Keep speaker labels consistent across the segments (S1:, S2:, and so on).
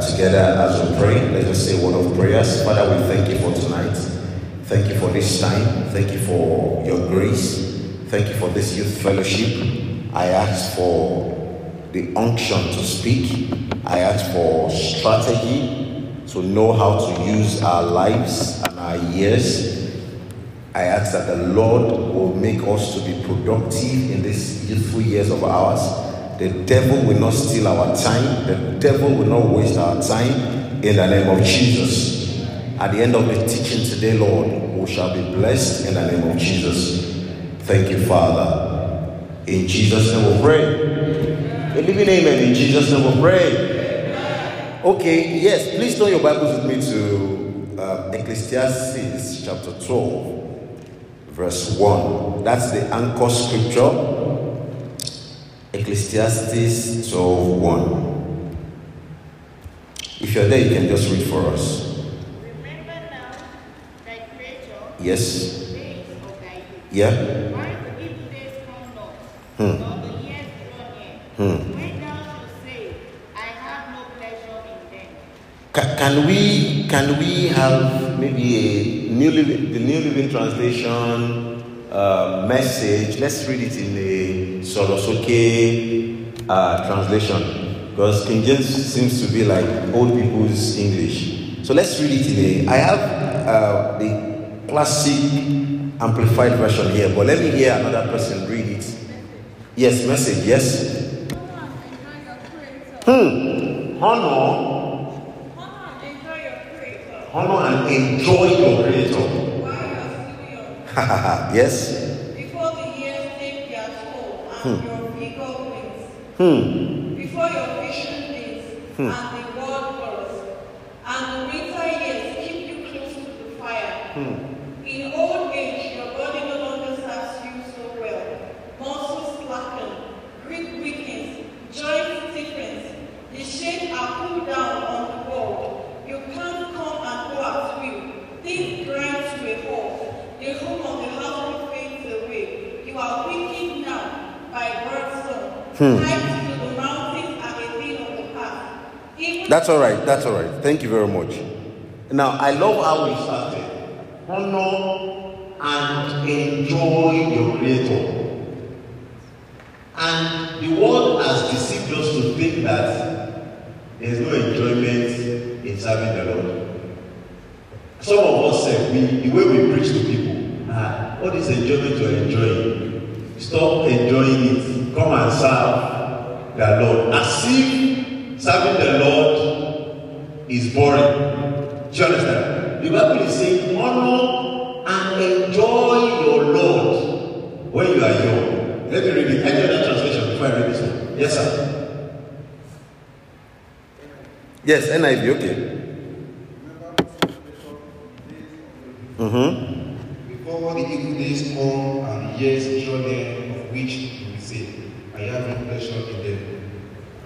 S1: together as we pray. Let's say a word of prayers. Father, we thank you for tonight. Thank you for this time. Thank you for your grace. Thank you for this youth fellowship. I ask for the unction to speak. I ask for strategy to know how to use our lives and our years. I ask that the Lord will make us to be productive in these youthful years of ours. The devil will not steal our time. The devil will not waste our time in the name of Jesus. At the end of the teaching today, Lord, we shall be blessed in the name of Jesus. Thank you, Father. In Jesus' name we pray. A living amen. In Jesus' name we pray. Okay, yes, please turn your Bibles with me to uh, Ecclesiastes chapter 12, verse 1. That's the anchor scripture. Ecclesiastes 12, 1. If you're there, you can just read for us.
S2: Remember now thy creator,
S1: Yes?
S2: days of thy youth.
S1: Yeah?
S2: While the evil days come not,
S1: Hmm.
S2: nor the years draw
S1: Hmm.
S2: when thou shalt say, I have no pleasure in.
S1: Ca- Can we can we have maybe a new living, the new living translation uh, message? Let's read it in the Sorosoke uh, translation because King James seems to be like old people's English. So let's read it in a. I have uh, the classic amplified version here, but let me hear another person read it. Yes, message. Yes. Hmm. Honor honor and enjoy your creator. yes.
S3: Before the years take their toll and your vigor wins.
S1: Hmm.
S3: Before your vision days
S1: Hmm.
S3: and the world grows. And the winter years keep you close to the fire.
S1: Hmm.
S3: In old age, your body no longer serves you so well. Muscles slacken, grip weakens, joints stiffens. The shades are pulled down on the wall. You can't come and go at will. Things grind to a halt. The home of the household fades away. You are weakened now by birdsong.
S1: Hmm.
S3: Heights to the mountains are a thing of the past. Even
S1: That's all right. That's all right. Thank you very much. Now, I love how we started. Honor and enjoy your creator. And the world has deceived us to think that there's no enjoyment in serving the Lord. Some of us say, we, the way we preach to people, ah, what is enjoyment you're enjoying? Stop enjoying it. Come and serve the Lord. As if serving the Lord is boring. Do you understand? The Bible is saying, honor and enjoy your Lord when you are young. Let me read it. Know that translation before I read this one. Yes, sir. Yes, NIV, okay. Mm-hmm.
S4: Before the evil days come and years draw near, of which I have in them.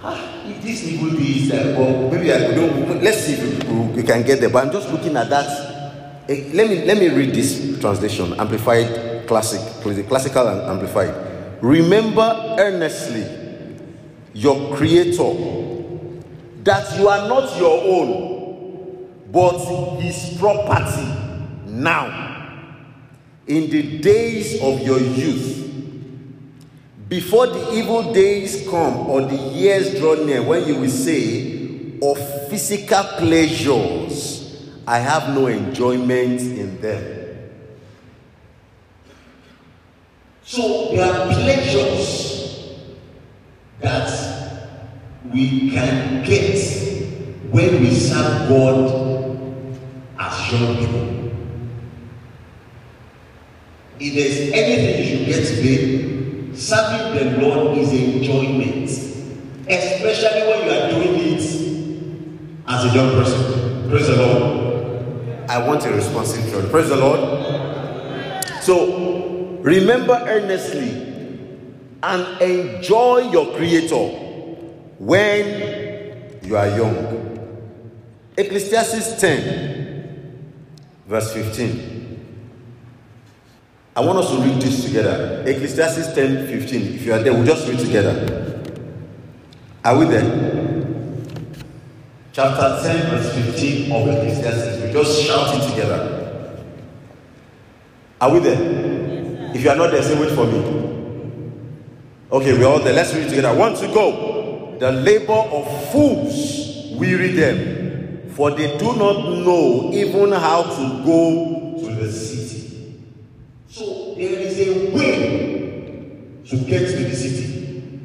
S1: Ah, this evil days, uh, well, maybe I don't. Let's see if we, we can get there. But I'm just looking at that. Eh, let me let me read this translation, amplified, classic, classical and amplified. Remember earnestly your Creator, that you are not your own, but His property now, in the days of your youth before the evil days come or the years draw near, when you will say, of physical pleasures, I have no enjoyment in them. So there are pleasures that we can get when we serve God as young people. If there's anything you should get today, serving the Lord is enjoyment, especially when you are doing it as a young person. Praise the Lord. I want a responsive church. Praise the Lord. So remember earnestly and enjoy your Creator when you are young. Ecclesiastes 10, verse 15. I want us to read this together. Ecclesiastes 10 15. If you are there, we'll just read together. Are we there? chapter 10, verse 15 of Ecclesiastes. We just shout it together. Are we there? If you are not there, say wait for me. Okay, we're all there. Let's read it together. One to go. The labor of fools weary them, for they do not know even how to go to the city. So there is a way to get to the city.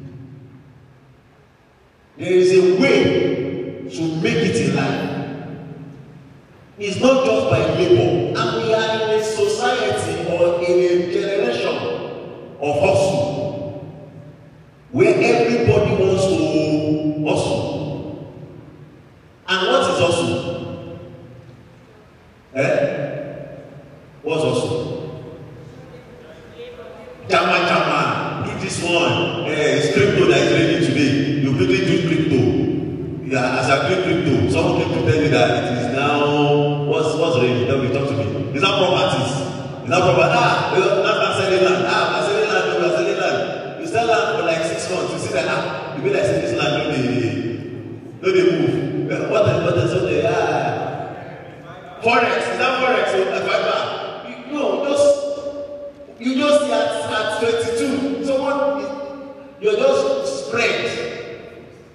S1: There is a way to make it in life. It's not just by labor. And we are in a society or in a generation of hustle where everybody wants to hustle. And what is hustle? Eh? What's hustle? Jama jama, do this one. Eh, it's crypto that is ready today. You quickly do crypto. Yeah, as I click crypto, someone came to tell me that it is now what's what's ready? Then we talk to me. It's not properties. It's not property. Ah, that's not selling land. Ah, I'm selling land. I'm selling land. You sell land for like six months. You see that ah, you be like say this land no dey no dey move. Well, What is what is what dey ah. Forex is that forex o fiber. You no just you just at at twenty-two someone is you're just spread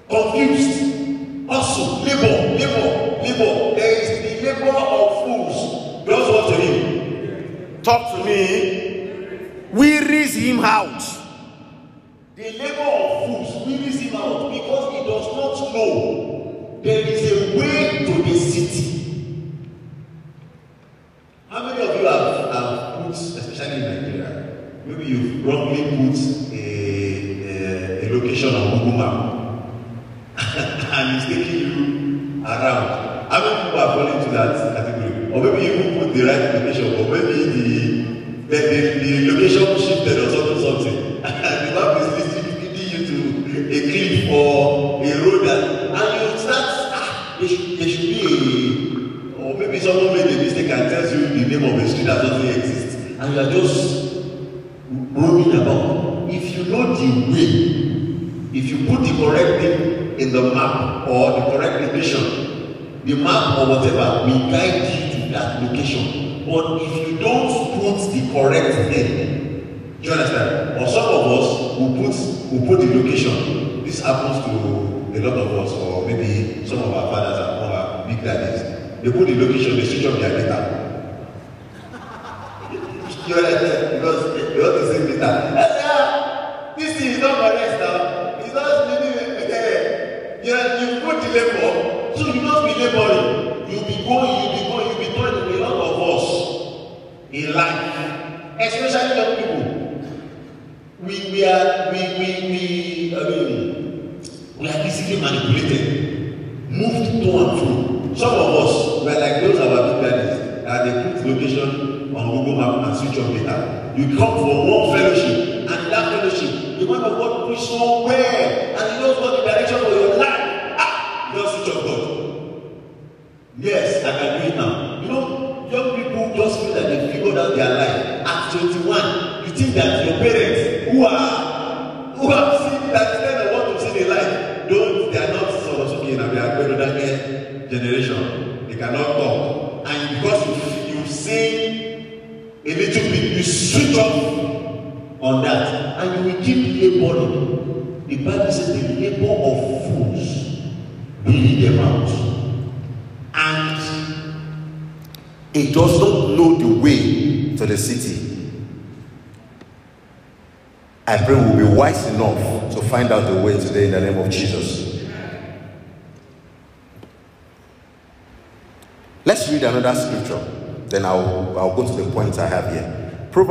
S1: confused hustle labour labour labour there is the labour of fools. Just what to him talk to me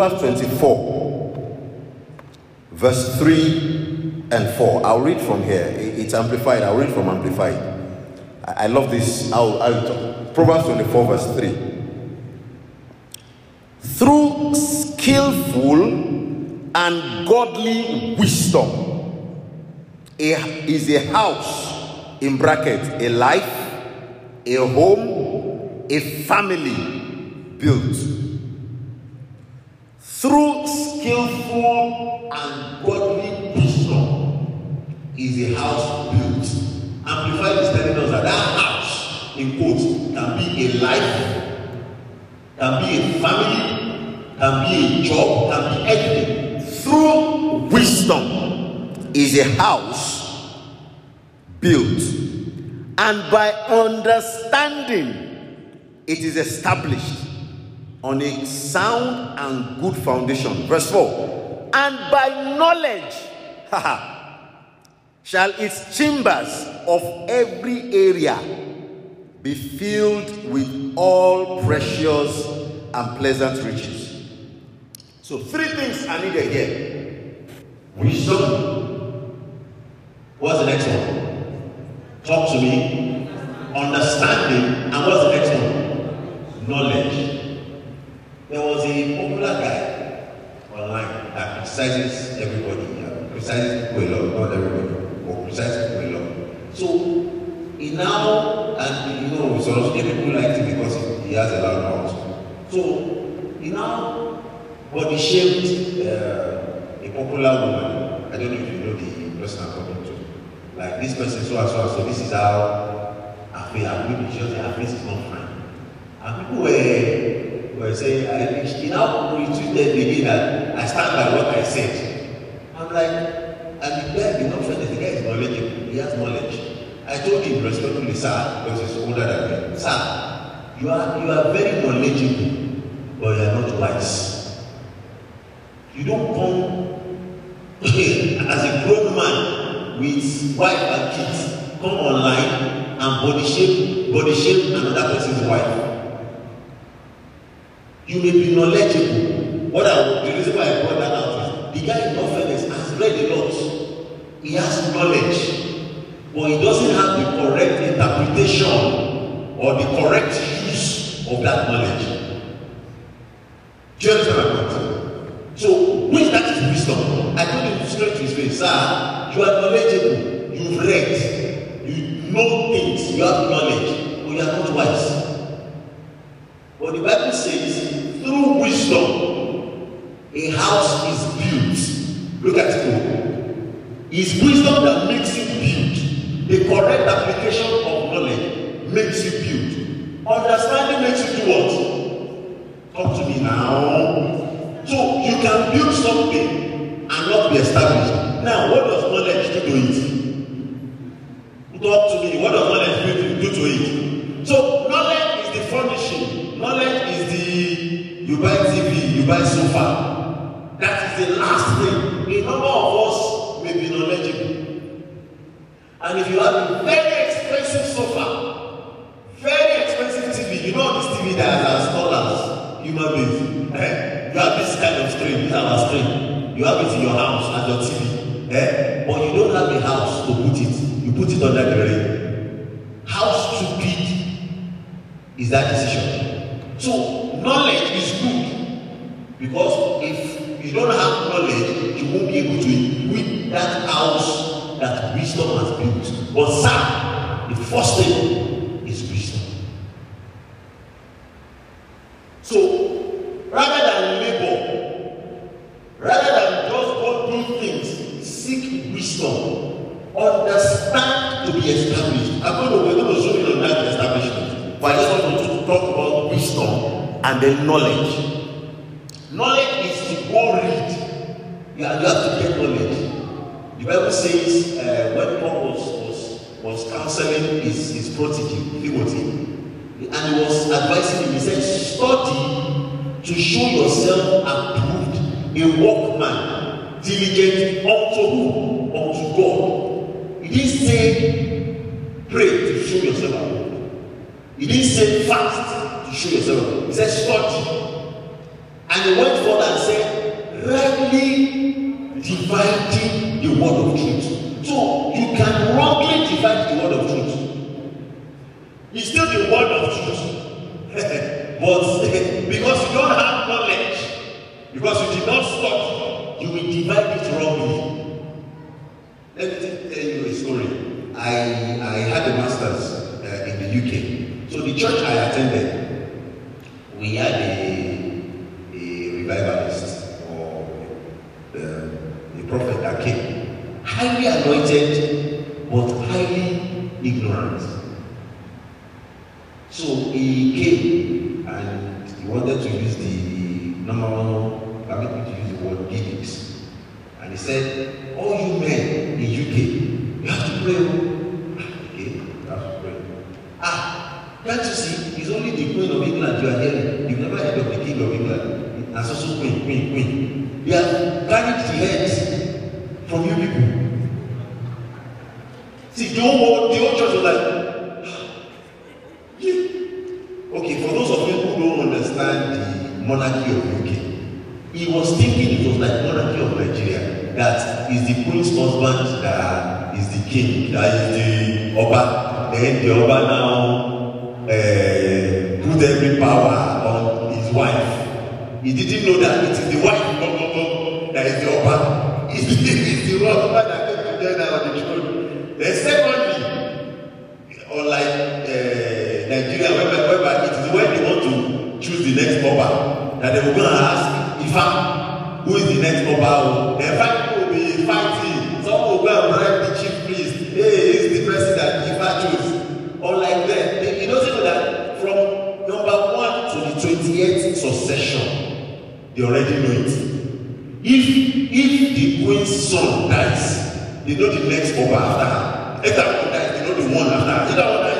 S1: proverbs 24 verse 3 and 4 i'll read from here. It's amplified. I'll read from amplified. I, love this. I'll, I'll, proverbs 24 verse 3 through skillful and godly wisdom a, is a house in bracket a life a home a family built through skillful and godly wisdom is a house built. Amplified is telling us that that house in quotes, can be a life, can be a family, can be a job, can be anything.
S5: Through wisdom is a house built, and by understanding it is established on a sound and good foundation. Verse 4 And by knowledge shall its chambers of every area be filled with all precious and pleasant riches. So, three things are needed here
S1: Wisdom. What's the next one? Talk to me. Understanding. And what's the next one? Knowledge. There was a popular guy online that criticizes everybody, uh, criticizes people a lot, not everybody, but criticizes people a lot. So he now, and you know, some of people like him because he has a loud mouth. So he now body shamed uh, a popular woman. I don't know if you know the person I'm talking to. Like this person, so and so so. This is how I feel. I'm really sure that her face is not fine. And people were were saying, I, he now retweeted again that I stand by what I said. I'm like, and the guy, the option is the guy is knowledgeable. He has knowledge. I told him respectfully, sir, because he's older than me, sir, you are you are very knowledgeable, but you are not wise. You don't come as a grown man with wife and kids, come online and body shape, body shape another person's wife. You may be knowledgeable. What I, the reason why I brought that out is the guy in office has read a lot. He has knowledge, but he doesn't have the correct interpretation or the correct use of that knowledge. Do you understand my point? So, which that is wisdom. I told him straight to his face, sir, you are knowledgeable, you've read, you know things, you have knowledge, but you are not wise. But the Bible says, through wisdom, a house is built. Look at it. It's wisdom that makes you build. The correct application of knowledge makes you build. Understanding makes you do what? Talk to me now. So you can build something and not be established. Now, what does knowledge do to it? Talk to me. What does knowledge do to it? Knowledge is the you buy TV, you buy sofa. That is the last thing. A number of us may be knowledgeable. And if you have They already know it. If if the queen's son dies, they know the next over after her. If that one dies, they know the one after her. If that one dies,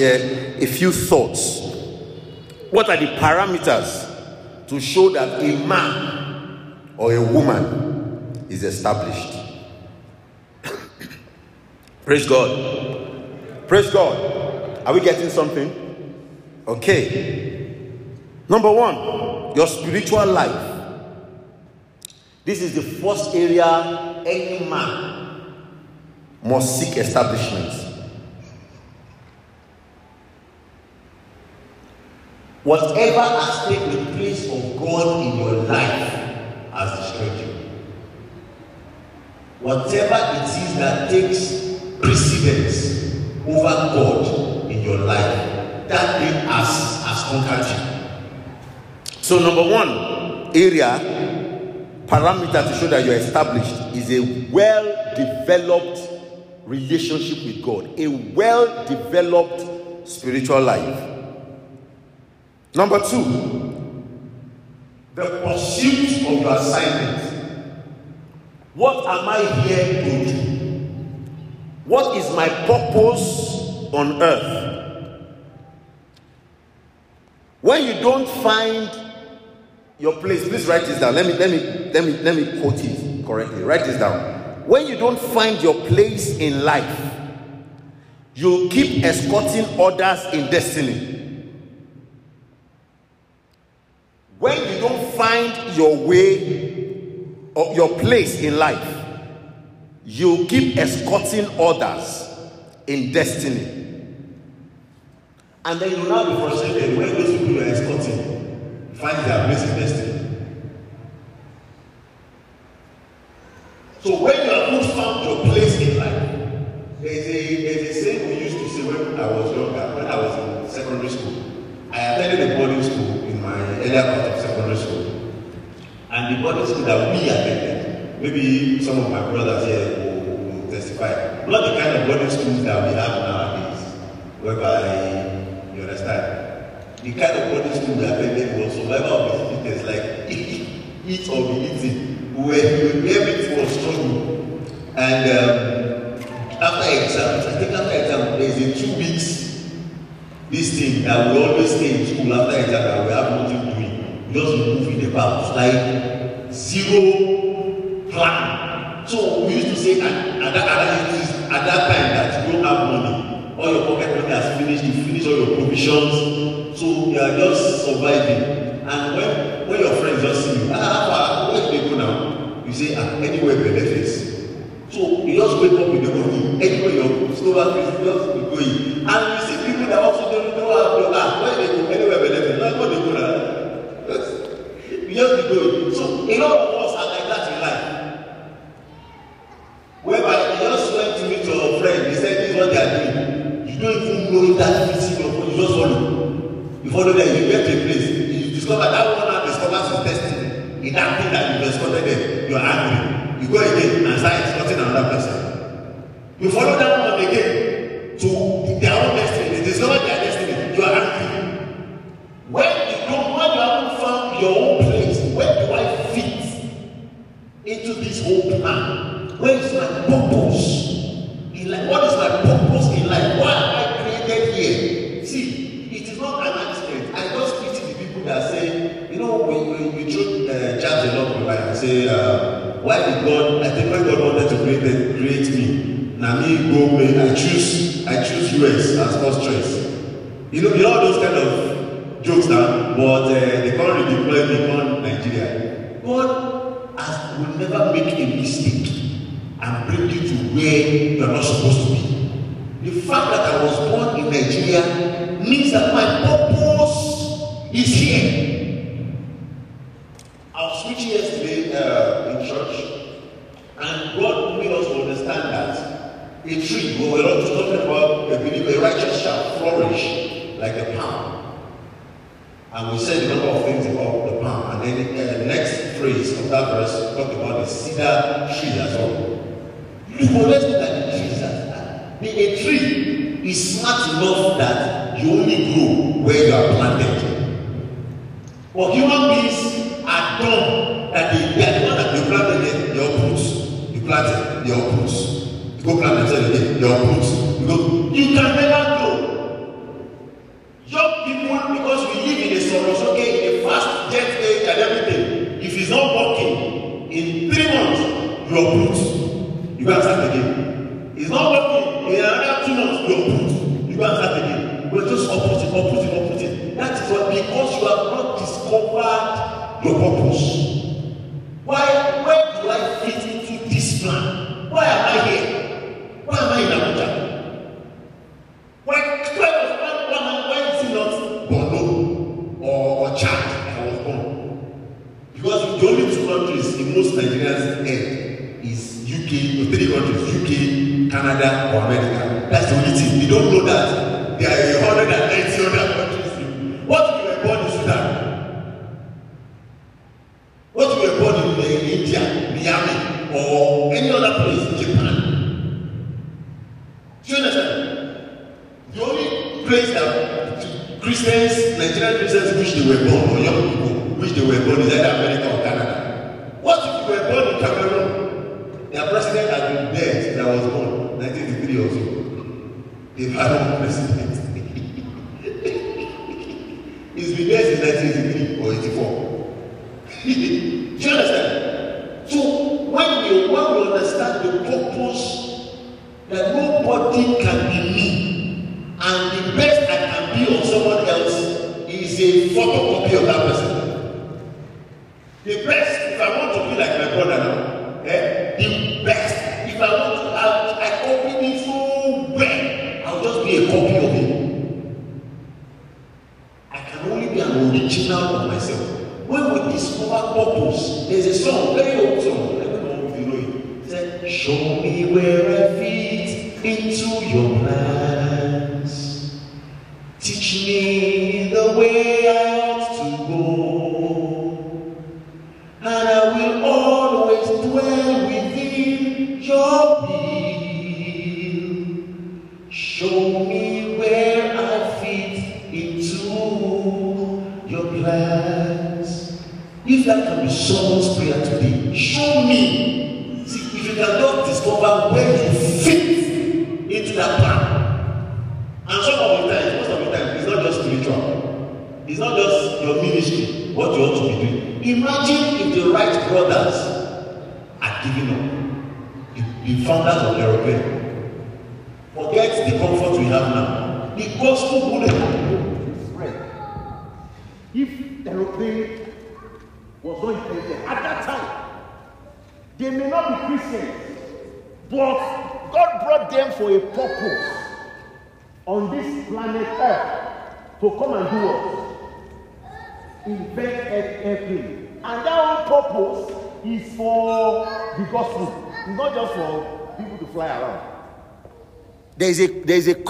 S6: share a few thoughts. What are the parameters to show that a man or a woman is established?
S7: Praise God. Praise God. Are we getting something? Okay. Number one, your spiritual life. This is the first area any man must seek establishment.
S1: Whatever has taken place of God in your life has destroyed you. Whatever it is that takes precedence over God in your life, that thing has, has conquered you.
S7: So, number one area, parameter to show that you're established is a well developed relationship with God, a well developed spiritual life. Number two,
S1: The pursuit of your assignment.
S7: what am I here to do? What is my purpose on earth? When you don't find your place, please write this down. Let me let me let me let me quote it correctly. Write this down. When you don't find your place in life, you keep escorting others in destiny. When you don't find your way or your place in life, you keep escorting others in destiny.
S1: And then you now be frustrated when those people you are escorting find their place in destiny. So when you have not found your place in life, there is a there is a saying we used to say when I was younger, when I was in secondary school. I attended a boarding school my earlier part of secondary school. And the boarding school that we attended, maybe some of my brothers here will, will testify, not the kind of boarding schools that we have nowadays, whereby you understand. The kind of boarding school we attended was survival of the fittest, like eat or be eating, where, everything was struggle. And um, after exams, I think after exam, there is a two weeks this thing that we always stay in school after exam that we have nothing doing we just move in the house like zero plan. So we used to say at at that at that at that time that you don't have money. All your pocket money has finished you finish all your provisions. So you are just surviving. And when when your friends just see you ah how where you dey go now? You say ah anywhere benefits place that christians nigerian christians wish they were born or young people wish they were born is either america or canada. What if you were born in cameroon? Their president has been dead i was born nineteen eighty three or so they've had one president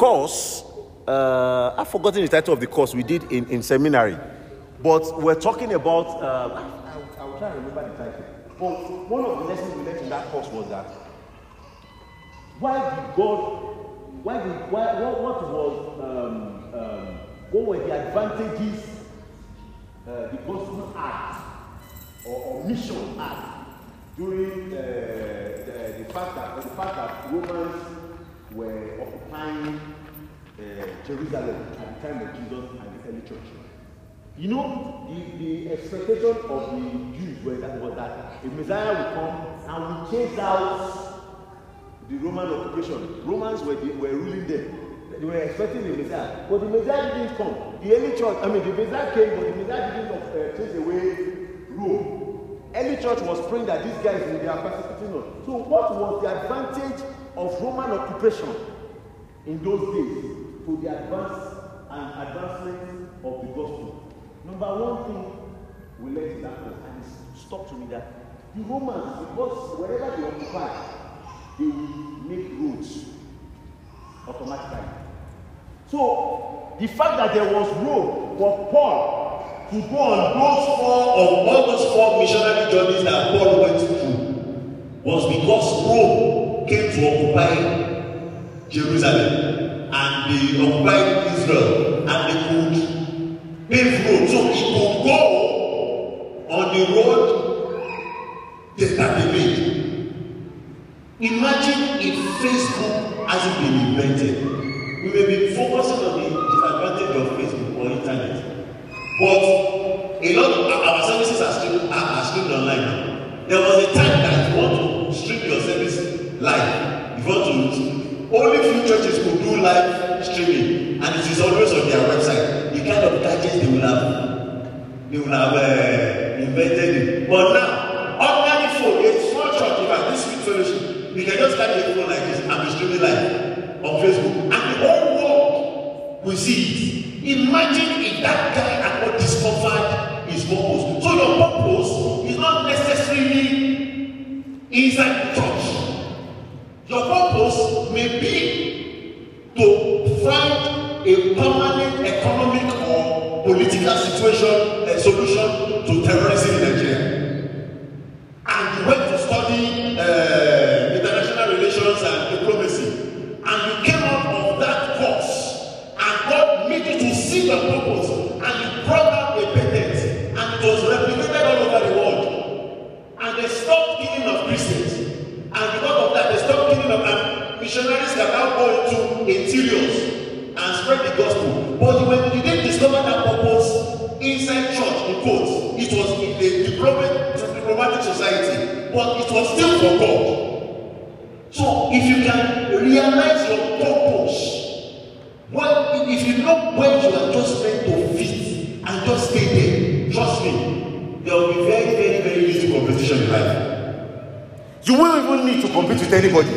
S8: course. Uh, I've forgotten the title of the course we did in, in seminary, but we're talking about. Uh, I, I, I will try to remember the title. But one of the lessons we learned in that course was that why did God? Why did why what, what was um, um, what were the advantages uh, the gospel had or, or mission had during uh, the, the fact that the fact that Romans were occupying Jerusalem at the time of Jesus and the early church. You know, the, the expectation of the Jews was that, was that a Messiah would come and would chase out the Roman occupation. Romans were, the, were ruling them. They were expecting the Messiah. But the Messiah didn't come. The early church, I mean, the Messiah came, but the Messiah didn't uh, chase away Rome. Early church was praying that these guys will be persecuting us. So, what was the advantage of Roman occupation in those days to the advance and advancement of the gospel? Number one thing we learned in that and it stuck to me that the Romans, because wherever they occupy, they make roads automatically. So the fact that there was road for Paul to go on those four
S1: of all those four missionary journeys that Paul went through was because Rome came to occupy Jerusalem and they occupied Israel and they could pave road so he could go on the road that they made. Imagine if Facebook hasn't been invented. We may be focusing on the disadvantage of Facebook or internet. But a lot of our services are streamed, are, are streamed online now. There was a time that you want to stream your service live, you want to only few churches could do live streaming and it is always on their website. The kind of gadgets they will have they will have uh, invented it. But now ordinary phone a small church in fact this street fellowship we can just carry a phone like this and be streaming live on facebook. And the whole world will see it. Imagine if that guy had not discovered his purpose so your purpose is not necessarily inside the church your purpose may be to find a permanent economic or political situation a solution to terrorism
S5: compete with anybody.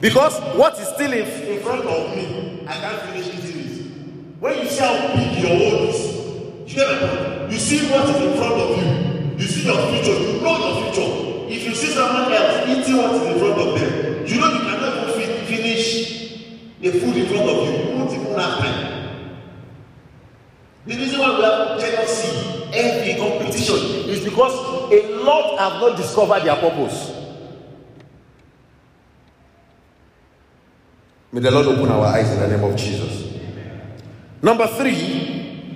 S5: Because what is still in,
S1: in front of me i can't finish eating it. When you see how big your own is you point. You see what is in front of you. You see your future. You know your future. If you see someone else eating what is in front of them you know you cannot even fi finish the food in front of you. You won't even have time the reason why we have jealousy envy competition
S5: is because a lot have not discovered their purpose. May the Lord open our eyes in the name of Jesus. Number three,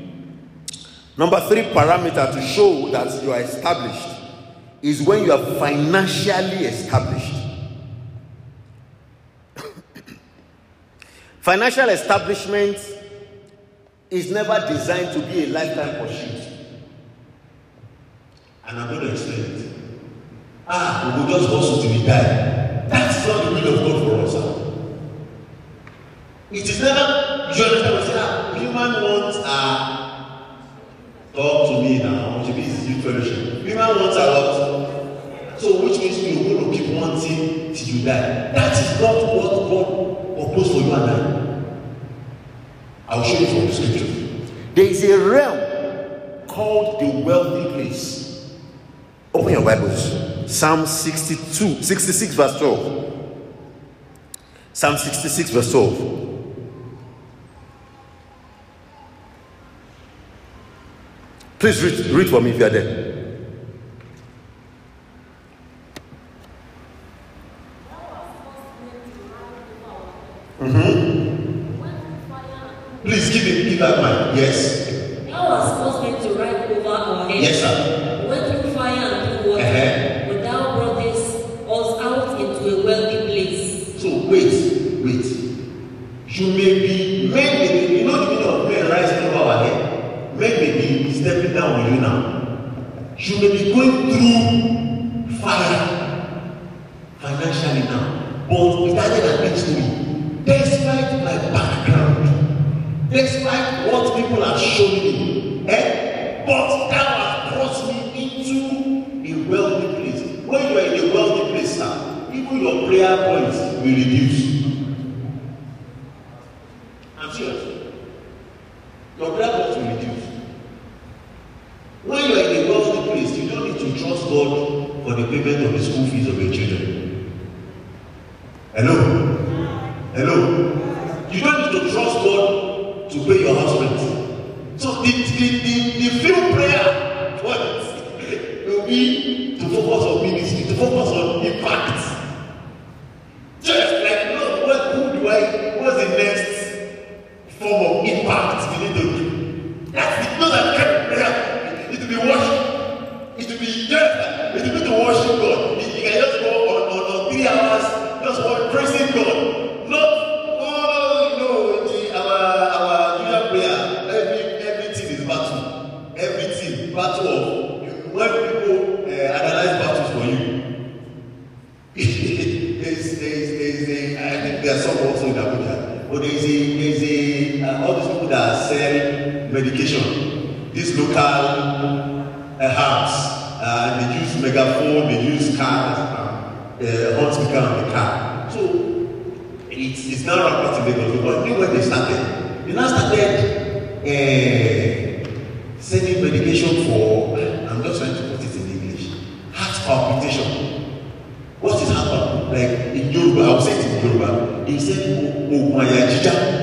S5: number three parameter to show that you are established is when you are financially established. Financial establishment is never designed to be a lifetime pursuit.
S1: and i'm gonna explain it ah we go just hustle to we die that's not the will of god for us ah it is never you understand what i say ah human wants ah talk to me now this is youth fellowship human wants are what so which means you go to keep wanting till you die that is not what god propose for you and i i will show you from the scripture
S5: There is a realm called the wealthy place. Open your Bibles. Psalm 62, 66, verse 12. Psalm 66, verse 12. Please read, read for me if you are there.
S1: please give it give that mic like in Yoruba I will say it in Yoruba he said oògùn àyà jíjá.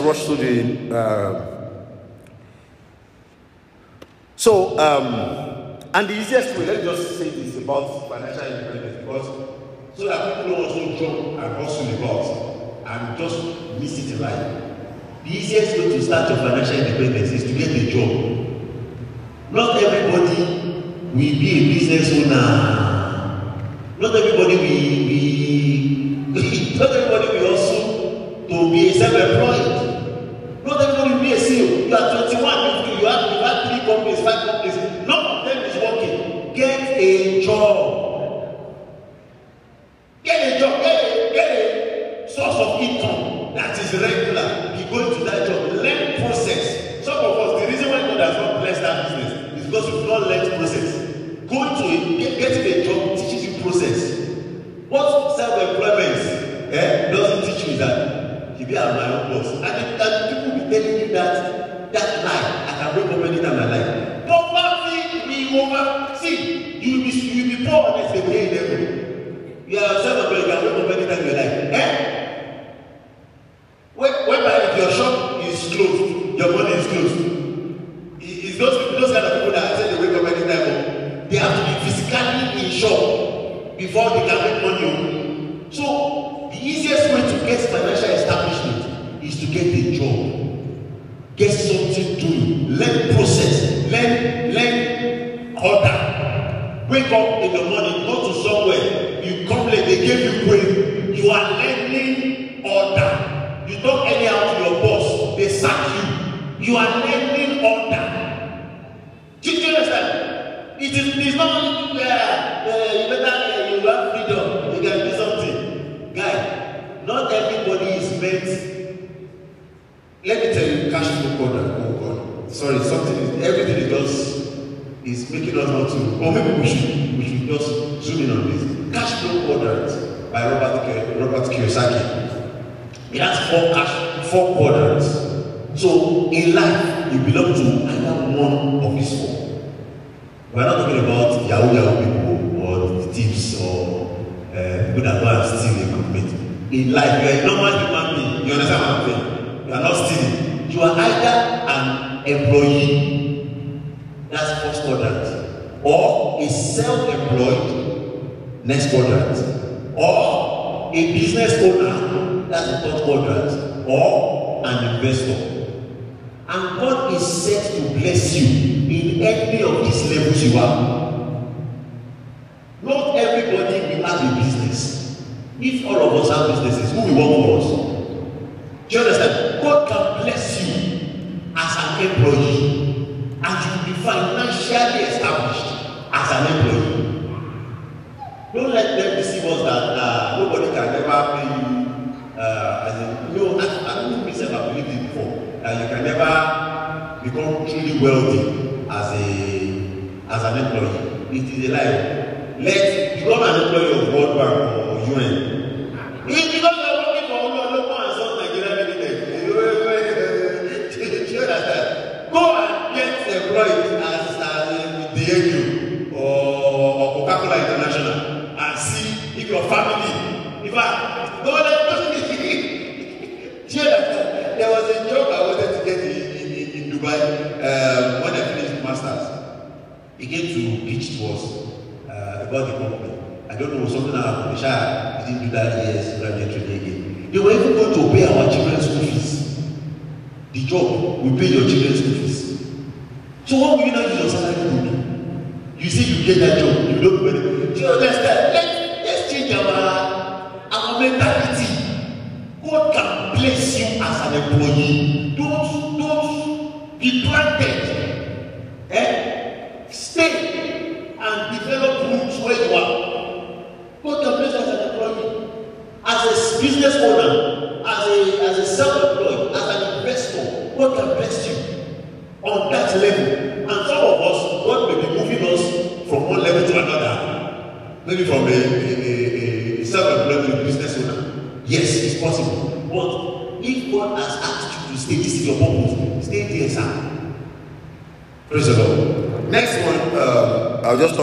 S1: rush to the. Uh, so,
S9: um, and the easiest way, let me just say this about financial independence because
S1: so that people don't also jump and hustle about and just miss it in life. The easiest way to start your financial independence is to get a job. But uh, um, when I finished masters, he came to preach to us uh, about the problem. I don't know something happened. Sha didn't do that year's graduate training again. They were even going to pay our children's school fees. The job we pay your children's school fees. So what will you now use your salary to do? You say you get that job, you don't do Do you understand? Let, let's change our, our mentality. God can bless you as an employee. Don't, don't e tu a.
S10: É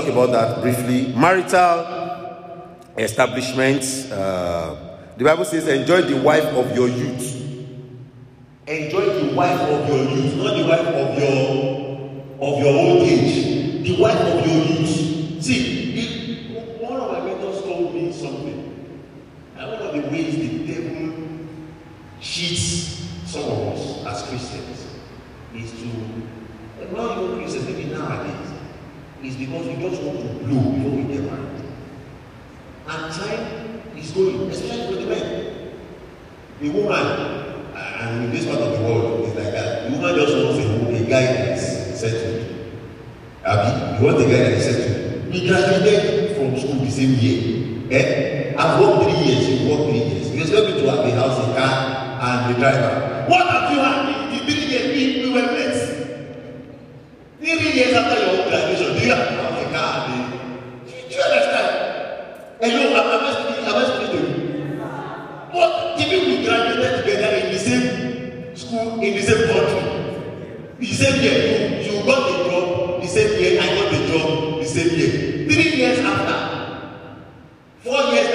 S10: talk about that briefly. Marital establishments. Uh, the Bible says, enjoy the wife of your youth.
S1: Enjoy the wife of your youth, not the wife of your of your old age. The wife of your youth. See, one of my mentors told me something. And one of the ways the devil cheats some of us as Christians is to not even Christians, maybe nowadays. is because we just want to blow before we get married. And time is going, especially for the men. The woman, uh, and in this part of the world, is like that. The woman just wants a, a guy that is settled. Abi, you want a guy that is settled. We graduated from school the same year. Eh? I've worked three years, you worked three years. You expect me to have a house, a car, and a driver. What have you had in the three years we were met? Three years after your own be around the car. Do you understand? And you have never speak, never speak to you. But even we graduated together in the same school, in the same country, the same year, you, you got the job, the same year, I got the job, the same year. Three years after, four years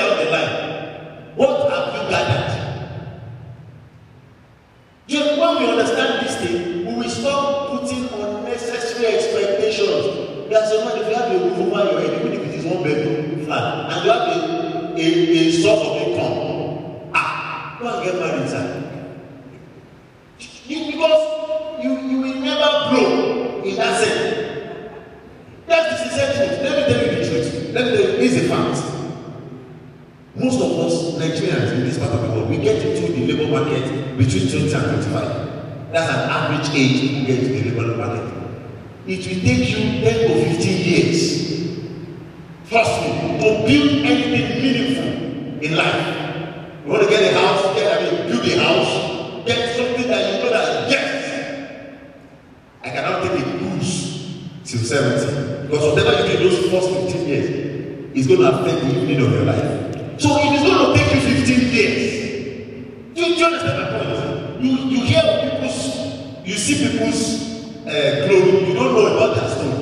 S1: That's an average age you get to deliver the package. It will take you 10 to 15 years. Trust me, to build anything meaningful in life. You want to get a house, get, I mean, build a house, get something that you know that, yes, I cannot take a cruise till 70. Because whatever you do those first 15 years is going to affect the evening of your life. So it is going to take you 15 years. You see people's eh, uh, glory, you don't know about their story.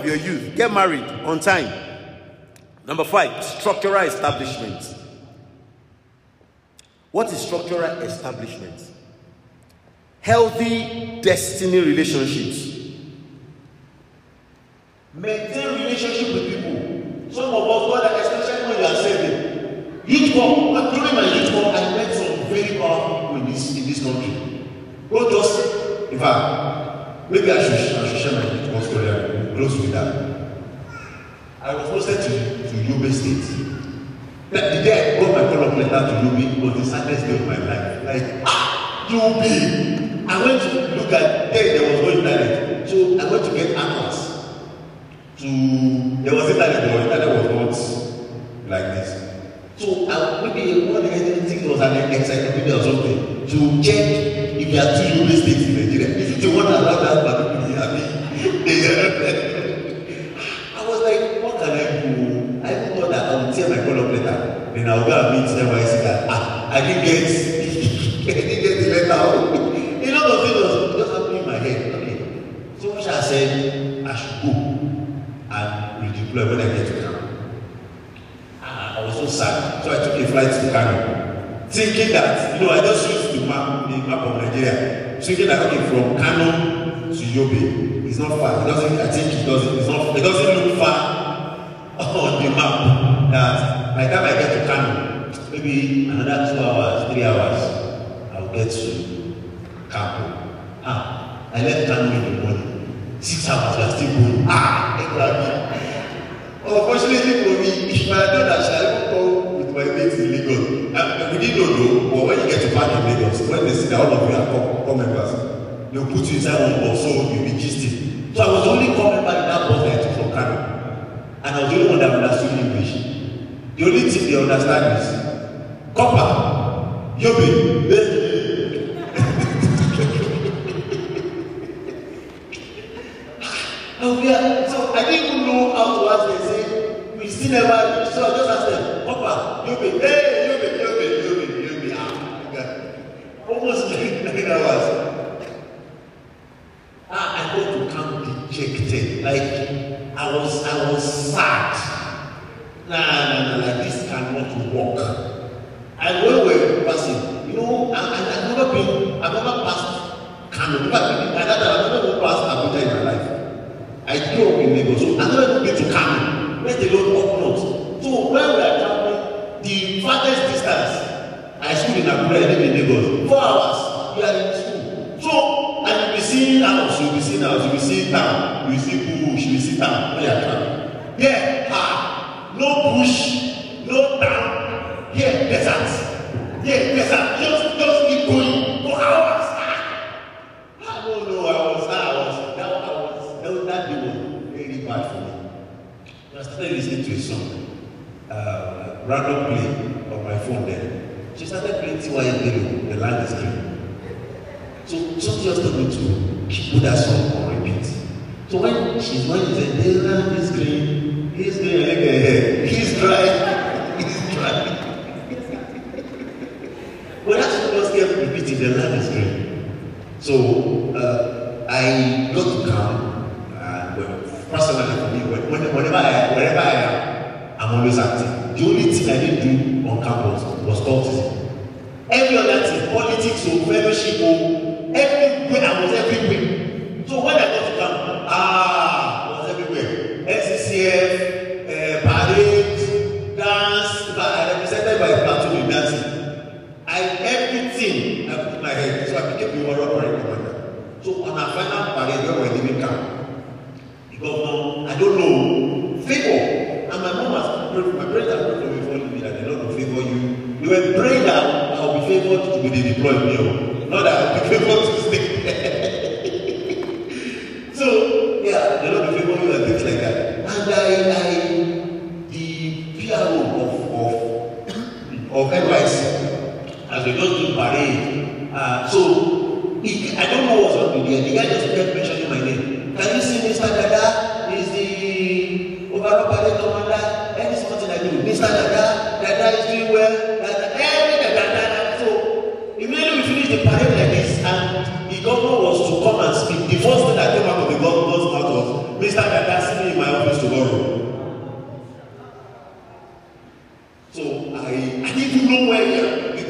S11: of your youth. Get married on time. Number five, structural establishment. What is structural establishment? Healthy destiny relationships.
S1: back in Lagos, when they see that all of you are core members, they'll put you inside one bus, so you be gisting. So I was only coming back in that bus that I took from Kano. And I was the only one that understood English. The only thing they understand is copper, yobe, and we are so i didn't even know how to ask They say we still never so i just asked them papa you be hey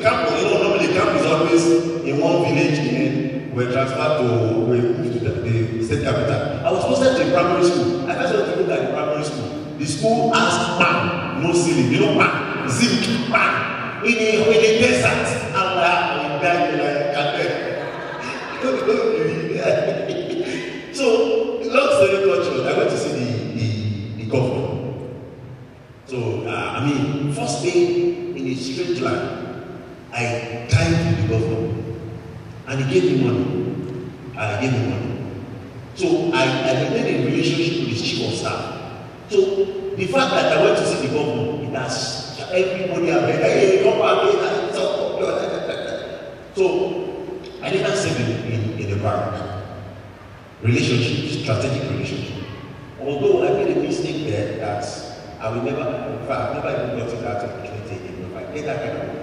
S1: camp. You know, normally camp is always in one village and then we're transferred to, we moved to the, the state capital. I was posted a primary school. I first went to look at primary school. The school has pan, no ceiling. You know pan, zinc, pan. In a, in a desert. And I, I died like a So, long story short, I went to see the, the, the governor. So, uh, I mean, first day in a strange land, I thanked the governor and he gave me money. And he gave me money. So, I, I maintained a relationship with the chief of staff. So, the fact that I went to see the governor, it has everybody have heard, hey, come back, that's so I didn't serve in, in, in the barrack. Relationship, strategic relationship. Although I made a mistake there that I will never, in fact, I've never even gotten that opportunity again. If I get that kind of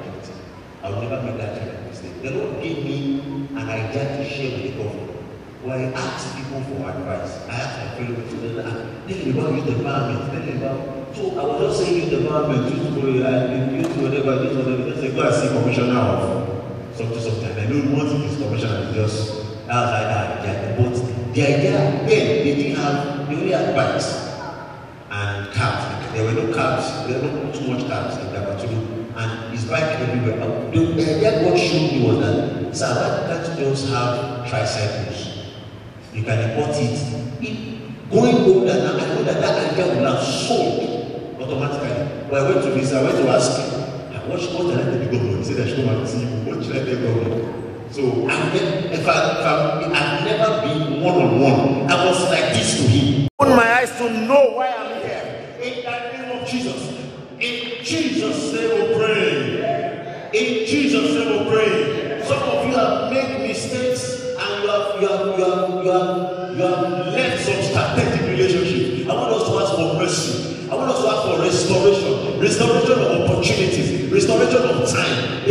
S1: I will never make that kind of mistake. The Lord gave me an idea to share with the government. Where I asked people for advice. I asked my fellow ah, tell me about youth environment, tell me about. So I was just saying youth environment, youth to youth to whatever, youth whatever. Just say, go and see commissioner of something, something. I know one thing is commissioner is just, that was like that idea. But the idea, then, they didn't have, they only had bikes and cabs. There were no cabs. There were not too much cabs in Dabatulu. and it's bike everywhere. And the idea God showed me was that South Africans just have tricycles. You can import it. it going over now, I know that that idea will have sold automatically. But I went to this, I went to ask him, ah, what the I to the government? He said, I should not see you. What should I tell government? So I get, if I, if I, I've never been one on one. I was like this to him.
S12: Open my eyes to know why I'm here.
S1: In
S4: the name of Jesus. In Jesus' name, have, you have, you have, you have, you have left some strategic relationship. I want us to ask for mercy. I want us to ask for restoration, restoration of opportunities, restoration of time.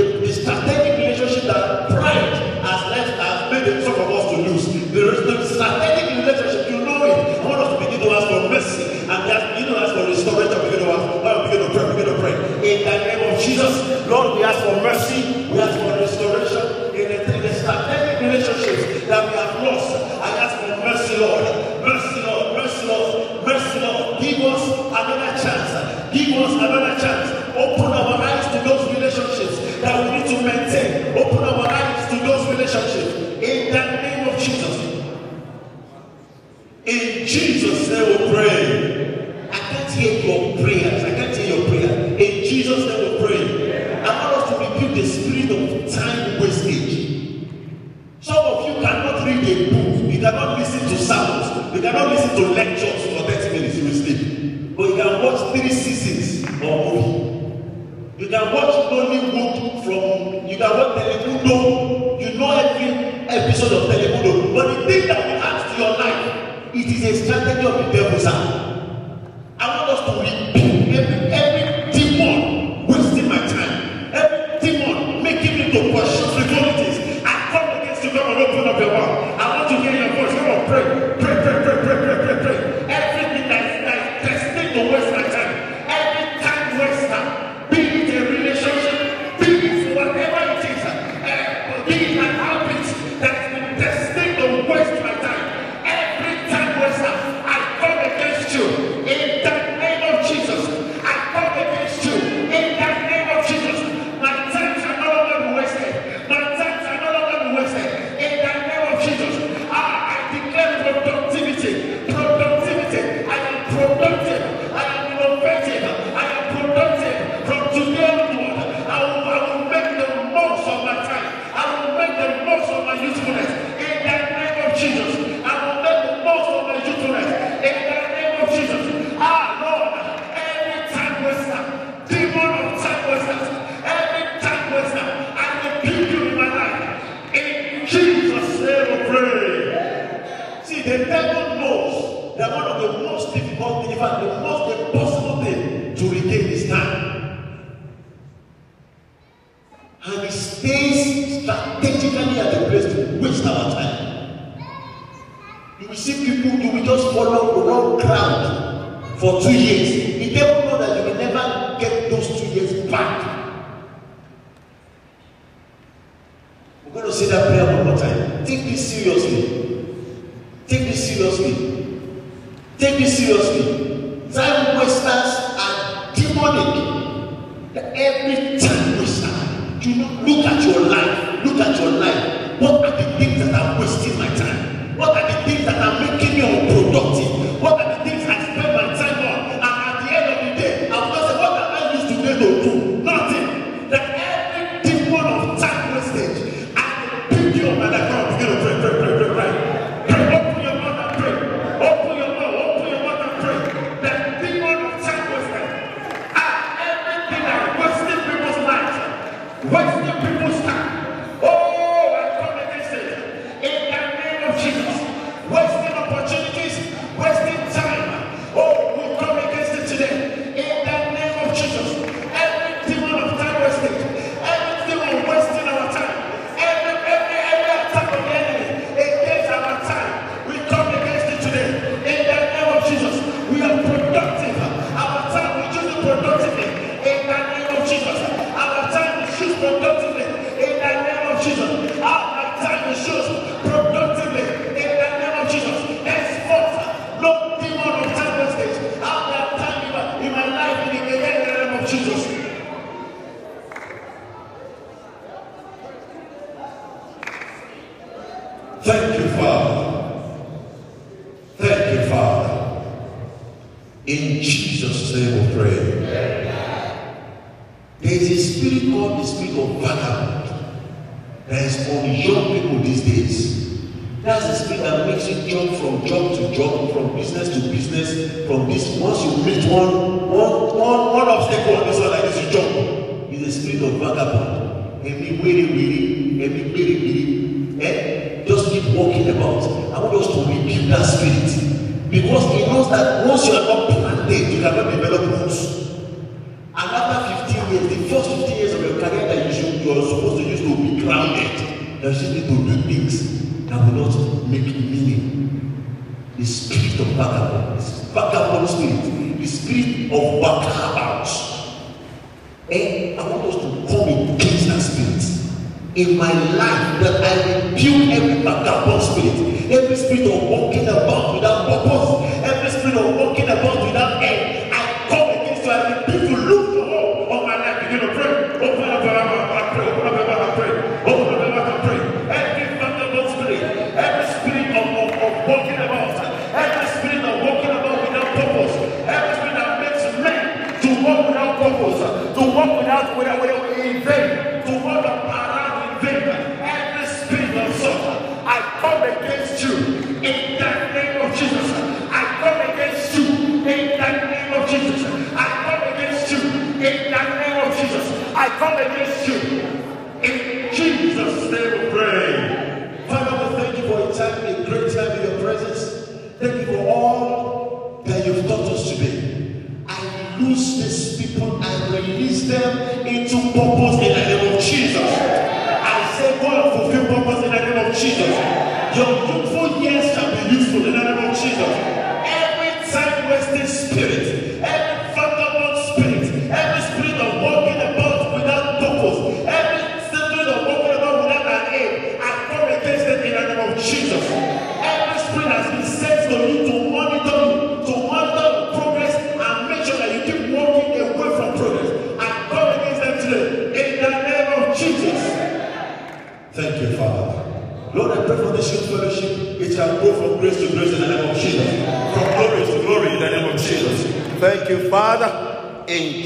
S4: can watch Nollywood from you can watch Telemundo. You know every episode of Telemundo. But the thing that will add to your life, it is a strategy of the devil's hand. Thank you, Father. Thank you, Father. In Jesus' name we pray. There is a spirit called the spirit of vagabond that is on young people these days. That's the spirit that makes you jump from job to job, from business to business, from this. Once you meet one, one, one, one obstacle this one like this, you jump. It's the spirit of vagabond. Every weary, weary, every weary, weary. Eh? Just keep walking about. I want us to rebuke that spirit. Because he knows that once you are not planted, you cannot develop roots. The spirit of vagabond, the vagabond spirit, the spirit of wakabout. And I want us to come against that spirit. In my life that I rebuke every vagabond spirit, every spirit of walking about without purpose, every spirit of walking about without end. Jesus. I come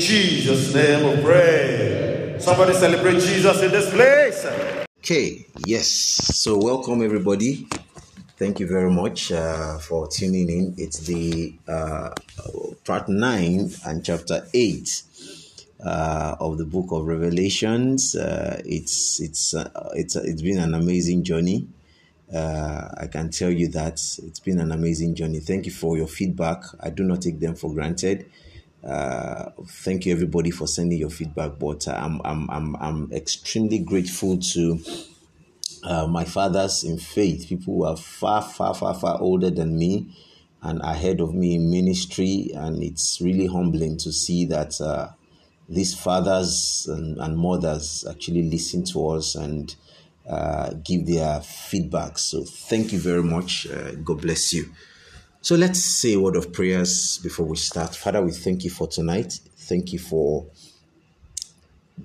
S4: Jesus' name we pray.
S5: Somebody celebrate Jesus in this place.
S1: Okay, yes. So, welcome everybody. Thank you very much uh, for tuning in. It's the uh, part 9 and chapter 8 uh, of the book of Revelations. Uh, it's it's uh, it's it's been an amazing journey. Uh, I can tell you that it's been an amazing journey. Thank you for your feedback. I do not take them for granted. Uh, thank you everybody for sending your feedback. But I'm I'm I'm I'm extremely grateful to uh, my fathers in faith, people who are far, far, far, far older than me and ahead of me in ministry. And it's really humbling to see that uh, these fathers and, and mothers actually listen to us and uh, give their feedback. So thank you very much. Uh, God bless you. So let's say a word of prayers before we start. Father, we thank you for tonight. Thank you for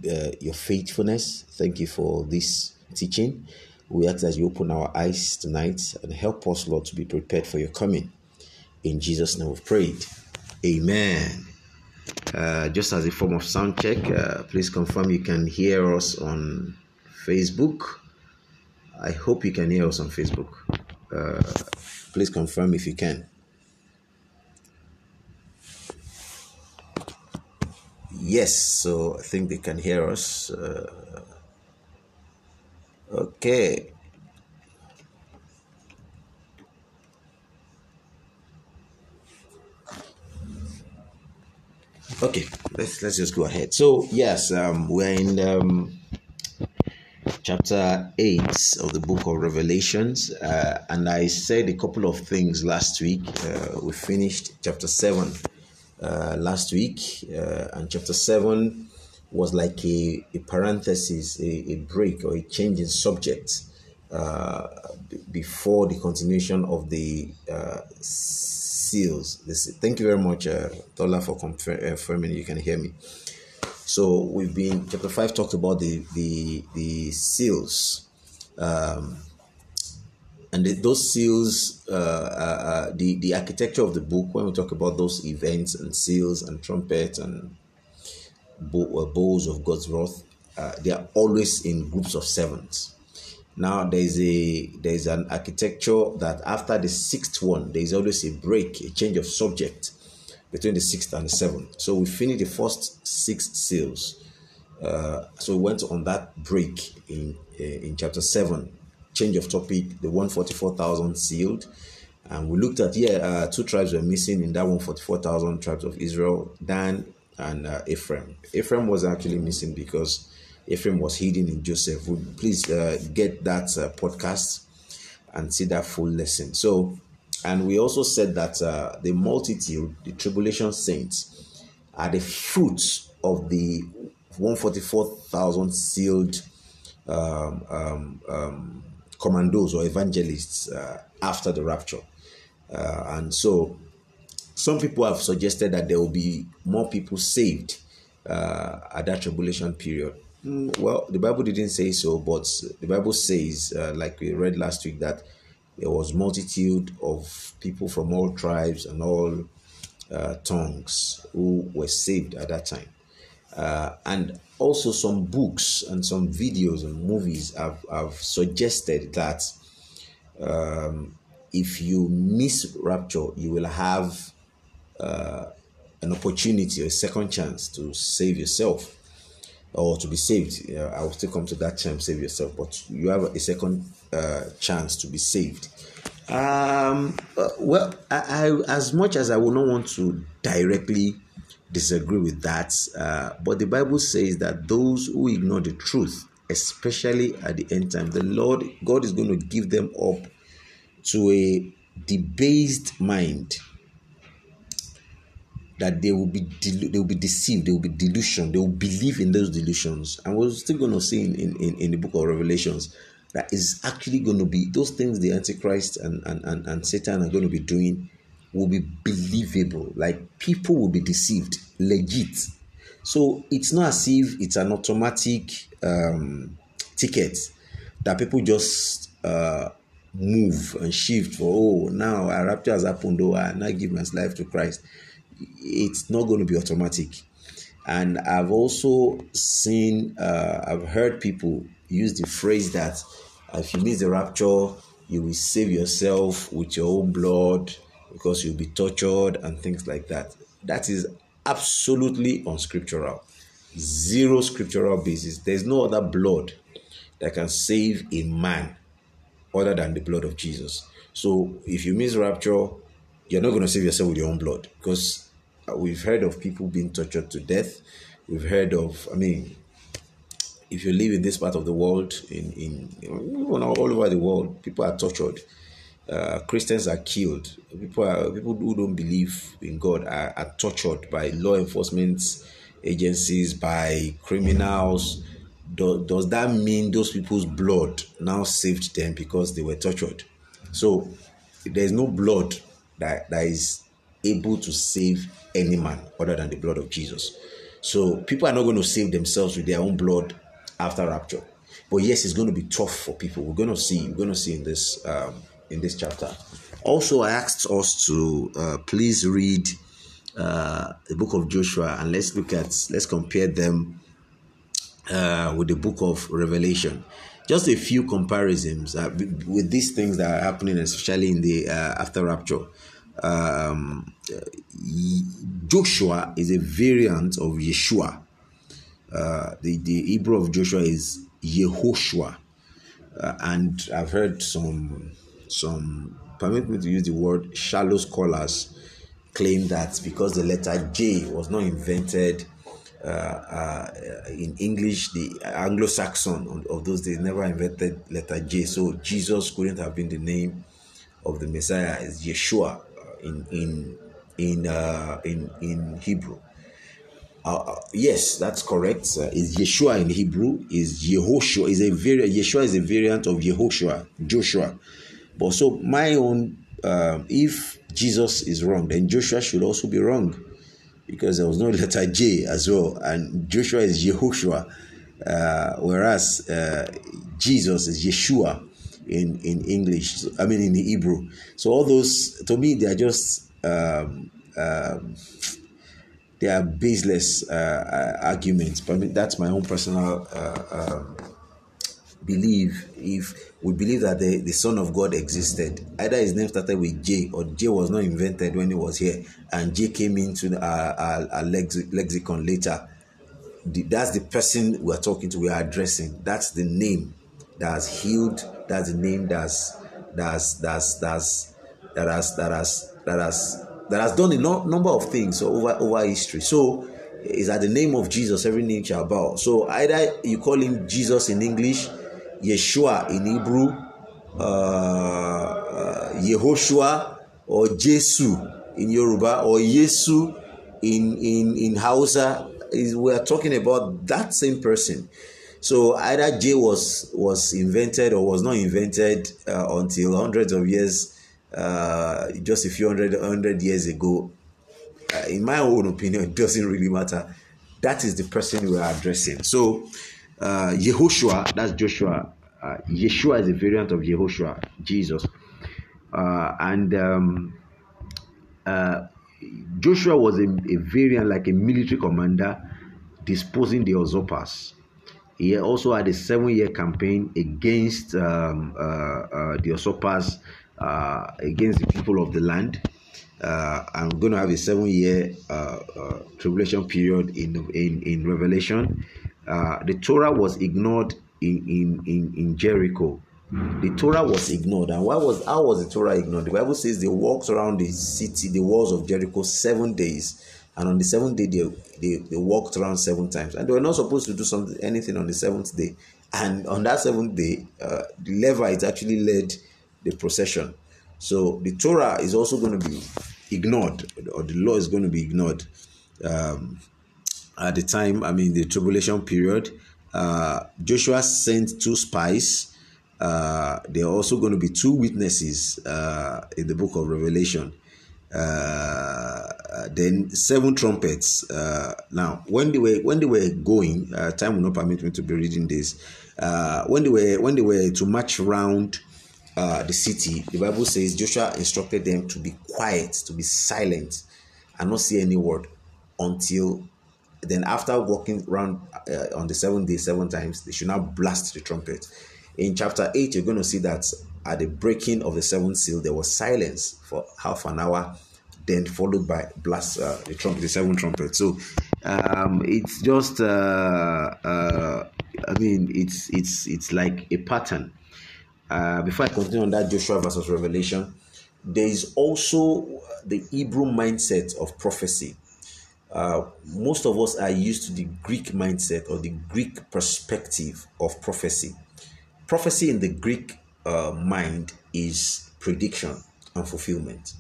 S1: uh, your faithfulness. Thank you for this teaching. We ask that you open our eyes tonight and help us, Lord, to be prepared for your coming. In Jesus' name we've prayed. Amen. Uh, just as a form of sound check, uh, please confirm you can hear us on Facebook. I hope you can hear us on Facebook. Uh, please confirm if you can. Yes, so I think they can hear us. Uh, okay. Okay, let's let's just go ahead. So yes, um, we're in um, chapter eight of the book of Revelations, uh, and I said a couple of things last week. Uh, we finished chapter seven uh, last week, uh, and chapter seven was like a, a parenthesis, a, a break or a change in subject uh, b- before the continuation of the uh, seals. This, thank you very much, Tola, for confirming you can hear me. So we've been chapter five talked about the the the seals, um, and the, those seals, uh, uh, uh, the the architecture of the book. When we talk about those events and seals and trumpets and bow, uh, bowls of God's wrath, uh, they are always in groups of sevens. Now there's a there's an architecture that after the sixth one, there is always a break, a change of subject between the sixth and the seventh. So we finished the first six seals. Uh, so we went on that break in uh, in chapter seven. Change of topic, the one forty four thousand sealed, and we looked at yeah, uh, two tribes were missing in that one forty four thousand tribes of Israel, Dan and uh, Ephraim. Ephraim was actually missing because Ephraim was hidden in Joseph. Please uh, get that uh, podcast and see that full lesson. So, and we also said that uh, the multitude, the tribulation saints, are the fruits of the 144,000 sealed um, um, um, commandos or evangelists uh, after the rapture. Uh, and so, some people have suggested that there will be more people saved uh, at that tribulation period. Mm, well, the Bible didn't say so, but the Bible says, uh, like we read last week, that there was multitude of people from all tribes and all uh, tongues who were saved at that time. Uh, and also some books and some videos and movies have, have suggested that um, if you miss rapture, you will have uh, an opportunity, a second chance to save yourself or to be saved. I will still come to that term, save yourself, but you have a second uh, chance to be saved. Um, uh, well, I, I, as much as I would not want to directly disagree with that, uh, but the Bible says that those who ignore the truth, especially at the end time, the Lord God is going to give them up to a debased mind that they will be they will be deceived, they will be delusion, they will believe in those delusions. And we're still going to see in, in, in the book of Revelations that is actually going to be those things the Antichrist and, and, and, and Satan are going to be doing will be believable. Like people will be deceived, legit. So it's not as if it's an automatic um, ticket that people just uh, move and shift for, oh, now a rapture has happened, oh, I now give my life to Christ it's not going to be automatic. And I've also seen, uh, I've heard people use the phrase that if you miss the rapture, you will save yourself with your own blood because you'll be tortured and things like that. That is absolutely unscriptural. Zero scriptural basis. There's no other blood that can save a man other than the blood of Jesus. So if you miss rapture, you're not going to save yourself with your own blood because uh, we've heard of people being tortured to death. We've heard of, I mean, if you live in this part of the world, in, in even all over the world, people are tortured. Uh, Christians are killed. People are people who don't believe in God are, are tortured by law enforcement agencies, by criminals. Do, does that mean those people's blood now saved them because they were tortured? So there's no blood that, that is able to save any man other than the blood of Jesus. So people are not going to save themselves with their own blood after rapture. But yes, it's going to be tough for people. We're going to see. We're going to see in this um, in this chapter. Also, I asked us to uh, please read uh, the book of Joshua and let's look at let's compare them uh, with the book of Revelation. Just a few comparisons uh, with these things that are happening, especially in the uh, after rapture um, Joshua is a variant of Yeshua. Uh, the, the Hebrew of Joshua is Yehoshua. Uh, and I've heard some, some, permit me to use the word, shallow scholars claim that because the letter J was not invented uh, uh, in English, the Anglo-Saxon of, of those days never invented letter J. So Jesus couldn't have been the name of the Messiah. It's Yeshua in in in uh, in in Hebrew. Uh, uh, yes, that's correct. Uh, is Yeshua in Hebrew? Is Yehoshua is a variant? Yeshua is a variant of Yehoshua, Joshua. But so my own, uh, if Jesus is wrong, then Joshua should also be wrong, because there was no letter J as well, and Joshua is Yehoshua, uh, whereas uh, Jesus is Yeshua in in English. I mean in the Hebrew. So all those to me they are just um, um, they are baseless uh, uh arguments. But I mean, that's my own personal uh, um, believe if we believe that the, the Son of God existed, either his name started with J or J was not invented when he was here, and J came into our, our, our lexicon later. The, that's the person we are talking to, we are addressing. That's the name that has healed. That's the name that's that's that's that's that has that has that has that has done a number of things over over history. So is at the name of Jesus every name shall bow. So either you call him Jesus in English, Yeshua in Hebrew, uh, uh, Yehoshua or Jesu in Yoruba or Yesu in in in Hausa. Is we are talking about that same person. So either J was was invented or was not invented uh, until hundreds of years, uh, just a few hundred hundred years ago. Uh, in my own opinion, it doesn't really matter. That is the person we are addressing. So uh, Yehoshua, that's Joshua. Uh, Yeshua is a variant of Yehoshua, Jesus, uh, and um, uh, Joshua was a, a variant, like a military commander, disposing the usurpers he also had a seven-year campaign against um, uh, uh, the usurpers, uh, against the people of the land. Uh, I'm going to have a seven-year uh, uh, tribulation period in in, in Revelation. the Torah was ignored in, in, in, in Jericho. The Torah was ignored, and why was how was the Torah ignored? The Bible says they walked around the city, the walls of Jericho, seven days and on the seventh day, they, they, they walked around seven times. And they were not supposed to do something anything on the seventh day. And on that seventh day, uh, the Levites actually led the procession. So the Torah is also going to be ignored, or the law is going to be ignored. Um, at the time, I mean, the tribulation period, uh, Joshua sent two spies. Uh, there are also going to be two witnesses uh, in the book of Revelation. Uh, then seven trumpets. Uh, now, when they were when they were going, uh, time will not permit me to be reading this. Uh, when they were when they were to march around uh, the city, the Bible says Joshua instructed them to be quiet, to be silent, and not say any word until then. After walking around uh, on the seventh day seven times, they should now blast the trumpet. In chapter eight, you're going to see that at the breaking of the seventh seal, there was silence for half an hour then followed by blast uh, the trumpet, the seven trumpets. So um, it's just, uh, uh, I mean, it's it's it's like a pattern. Uh, before I continue on that Joshua versus Revelation, there is also the Hebrew mindset of prophecy. Uh, most of us are used to the Greek mindset or the Greek perspective of prophecy. Prophecy in the Greek uh, mind is prediction and fulfillment.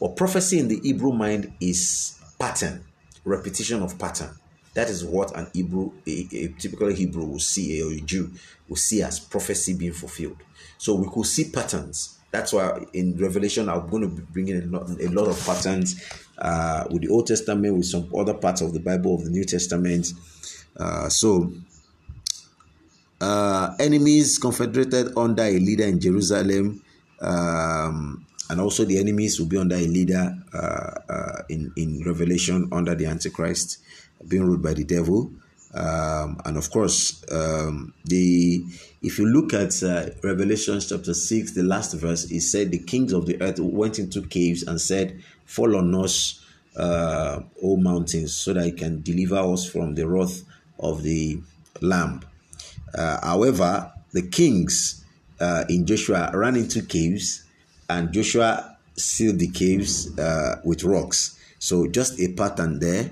S1: But prophecy in the Hebrew mind is pattern, repetition of pattern. That is what an Hebrew, a, a typical Hebrew will see, or a Jew will see as prophecy being fulfilled. So we could see patterns. That's why in Revelation, I'm going to be bringing a lot, a lot of patterns uh, with the Old Testament, with some other parts of the Bible, of the New Testament. Uh, so, uh, enemies confederated under a leader in Jerusalem. Um, and also the enemies will be under a leader uh, uh, in in Revelation under the Antichrist, being ruled by the devil. Um, and of course, um, the if you look at uh, Revelation chapter six, the last verse, it said the kings of the earth went into caves and said, "Fall on us, uh, O mountains, so that it can deliver us from the wrath of the Lamb." Uh, however, the kings uh, in Joshua ran into caves and Joshua sealed the caves uh, with rocks. So just a pattern there.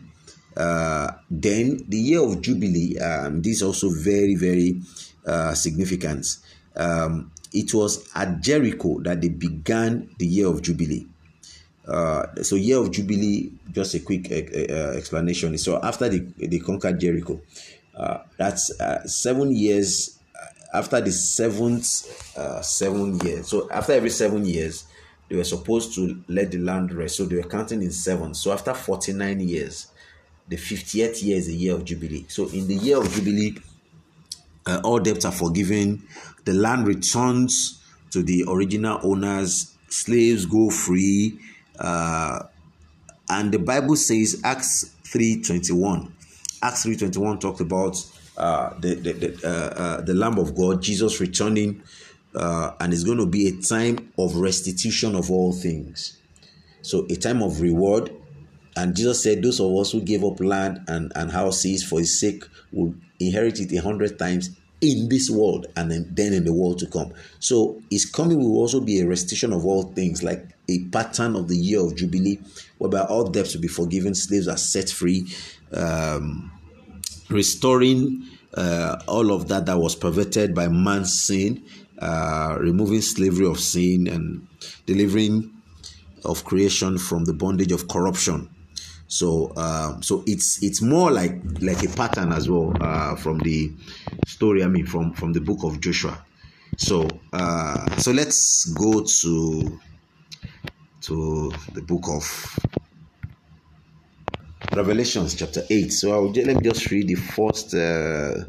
S1: Uh, then the year of Jubilee, um, this is also very, very uh, significant. Um, it was at Jericho that they began the year of Jubilee. Uh, so year of Jubilee, just a quick uh, uh, explanation. So after they, they conquered Jericho, uh, that's uh, seven years after the seventh uh, seven years, so after every seven years, they were supposed to let the land rest. So they were counting in seven. So after 49 years, the 50th year is the year of Jubilee. So in the year of Jubilee, uh, all debts are forgiven, the land returns to the original owners, slaves go free. Uh, and the Bible says, Acts 3.21. Acts 3.21 talked about uh, the the the, uh, uh, the Lamb of God, Jesus returning, uh, and it's going to be a time of restitution of all things. So a time of reward, and Jesus said, "Those of us who gave up land and and houses for His sake will inherit it a hundred times." In this world and then, in the world to come. So, His coming will also be a restitution of all things, like a pattern of the year of Jubilee, whereby all debts will be forgiven, slaves are set free, um, restoring uh, all of that that was perverted by man's sin, uh, removing slavery of sin, and delivering of creation from the bondage of corruption. So, um, so it's it's more like like a pattern as well uh, from the story. I mean, from from the book of Joshua. So, uh, so let's go to to the book of Revelations chapter 8. So I'll, let me just read the first uh,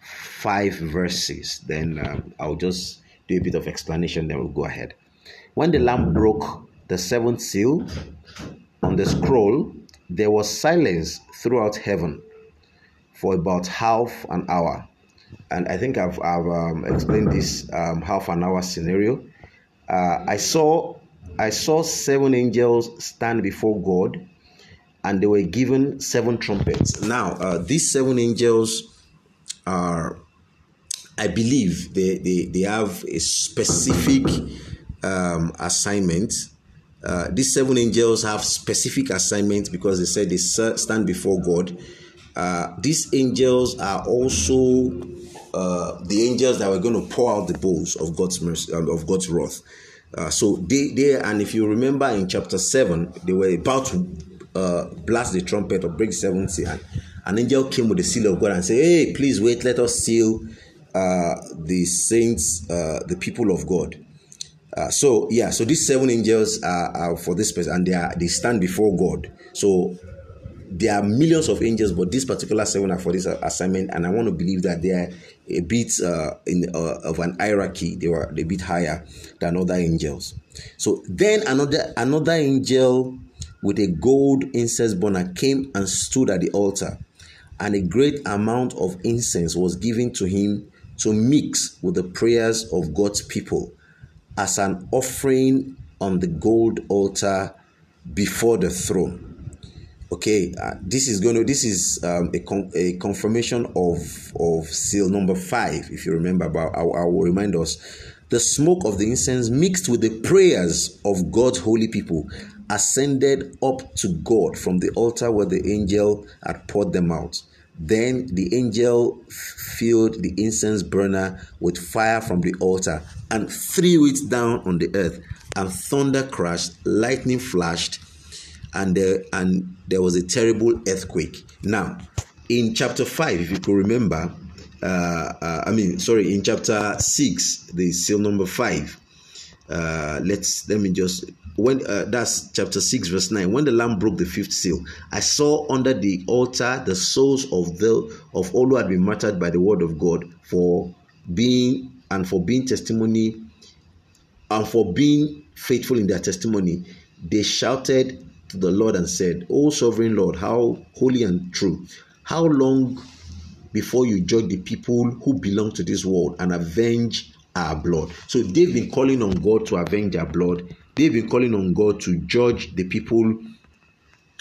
S1: five verses. Then um, I'll just do a bit of explanation, then we'll go ahead. When the Lamb broke the seventh seal on the scroll, there was silence throughout heaven for about half an hour. And I think I've, I've um, explained this um, half an hour scenario. Uh, I saw I saw seven angels stand before God and they were given seven trumpets. Now, uh, these seven angels are, I believe, they, they, they have a specific um, assignment. Uh, these seven angels have specific assignments because they said they stand before God. Uh, these angels are also uh, the angels that were going to pour out the bowls of God's mercy, um, of God's wrath. Uh, so they, they, and if you remember in chapter seven, they were about to uh, blast the trumpet or break seven seal. And an angel came with the seal of God and said, Hey, please wait, let us seal uh, the saints, uh, the people of God. Uh, so yeah, so these seven angels are, are for this person, and they are they stand before God. So there are millions of angels, but this particular seven are for this assignment, and I want to believe that they are a bit uh, in uh, of an hierarchy. They were a bit higher than other angels. So then another another angel with a gold incense burner came and stood at the altar, and a great amount of incense was given to him to mix with the prayers of God's people as an offering on the gold altar before the throne. Okay, uh, this is going to this is um, a, con- a confirmation of of seal number five. If you remember, but I, I will remind us the smoke of the incense mixed with the prayers of God's holy people ascended up to God from the altar where the angel had poured them out. Then the angel filled the incense burner with fire from the altar and threw it down on the earth. And thunder crashed, lightning flashed, and there, and there was a terrible earthquake. Now, in chapter 5, if you could remember, uh, uh, I mean, sorry, in chapter 6, the seal number 5, uh, let's let me just when uh, that's chapter 6 verse 9 when the lamb broke the fifth seal i saw under the altar the souls of the of all who had been martyred by the word of god for being and for being testimony and for being faithful in their testimony. They shouted to the lord and said o sovereign lord how holy and true. How long before you judge the people who belong to this world and avenge our blood? So they've been calling on god to avenge our blood They've been calling on God to judge the people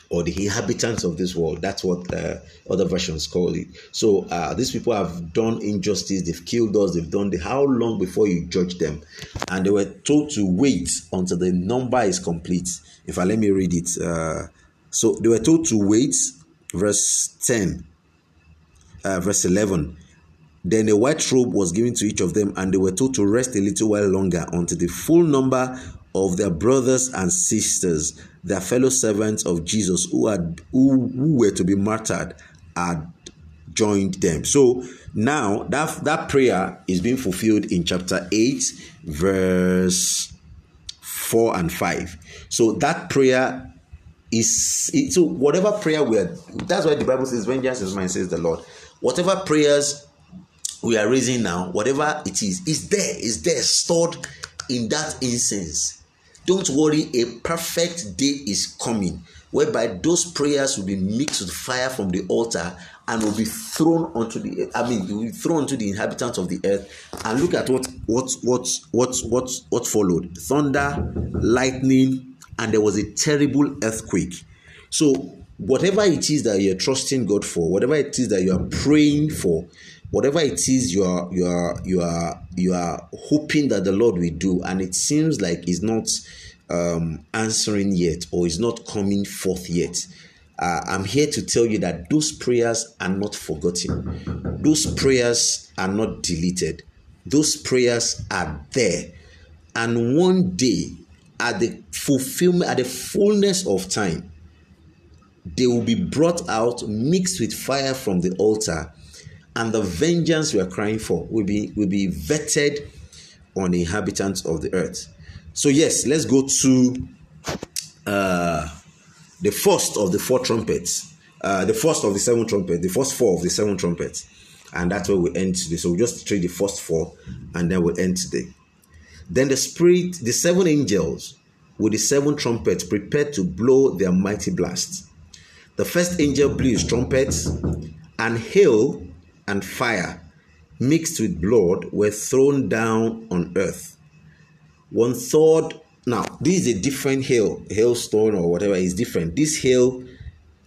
S1: or the inhabitants of this world. That's what uh, other versions call it. So uh, these people have done injustice. They've killed us. They've done the. How long before you judge them? And they were told to wait until the number is complete. If I let me read it. Uh, so they were told to wait. Verse ten. Uh, verse eleven. Then a white robe was given to each of them, and they were told to rest a little while longer until the full number of their brothers and sisters, their fellow servants of Jesus who had who, who were to be martyred had joined them. So now that that prayer is being fulfilled in chapter 8 verse 4 and 5. So that prayer is so whatever prayer we are that's why the Bible says vengeance is mine says the Lord. Whatever prayers we are raising now, whatever it is, is there, is there stored in that incense. Don't worry, a perfect day is coming whereby those prayers will be mixed with fire from the altar and will be thrown onto the I mean will be thrown onto the inhabitants of the earth and look at what what what what what what followed thunder lightning and there was a terrible earthquake so whatever it is that you're trusting God for whatever it is that you are praying for whatever it is you are you are you are you are hoping that the Lord will do and it seems like it's not um, answering yet or is not coming forth yet uh, I'm here to tell you that those prayers are not forgotten. Those prayers are not deleted. Those prayers are there. And one day, at the fulfillment, at the fullness of time, they will be brought out, mixed with fire from the altar, and the vengeance we are crying for will be will be vetted on the inhabitants of the earth. So yes, let's go to uh, the first of the four trumpets, uh, the first of the seven trumpets, the first four of the seven trumpets. And that's where we end today. So we just trade the first four and then we'll end today. Then the spirit, the seven angels with the seven trumpets prepared to blow their mighty blast. The first angel blew his trumpet, and hail and fire mixed with blood were thrown down on earth. One third now, this is a different hail, hailstone or whatever is different. This hail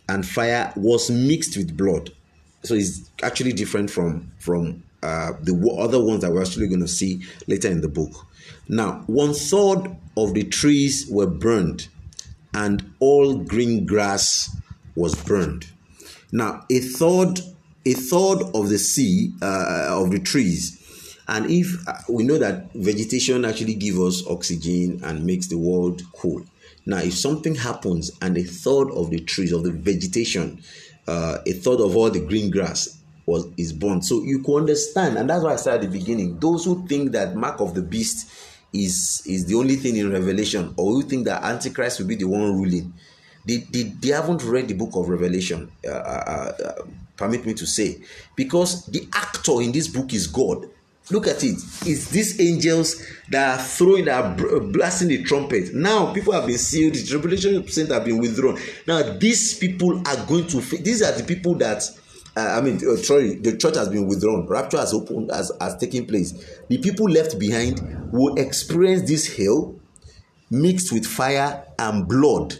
S1: and fire was mixed with blood, so it's actually different from from uh, the other ones that we're actually going to see later in the book. Now, one third of the trees were burned, and all green grass was burned. Now, a third a third of the sea uh, of the trees and if uh, we know that vegetation actually gives us oxygen and makes the world cool. Now, if something happens and a third of the trees of the vegetation, uh, a third of all the green grass was is burnt, so you can understand, and that's why I said at the beginning. Those who think that mark of the beast is is the only thing in Revelation, or who think that Antichrist will be the one ruling, they, they, they haven't read the book of Revelation. Uh, uh, uh permit me to say, because the actor in this book is God Look at it. It's these angels that are throwing, that are blasting the trumpet. Now people have been sealed. The tribulation percent have been withdrawn. Now these people are going to. These are the people that. Uh, I mean, uh, sorry, the church has been withdrawn. Rapture has opened, has, has taken place. The people left behind will experience this hell mixed with fire and blood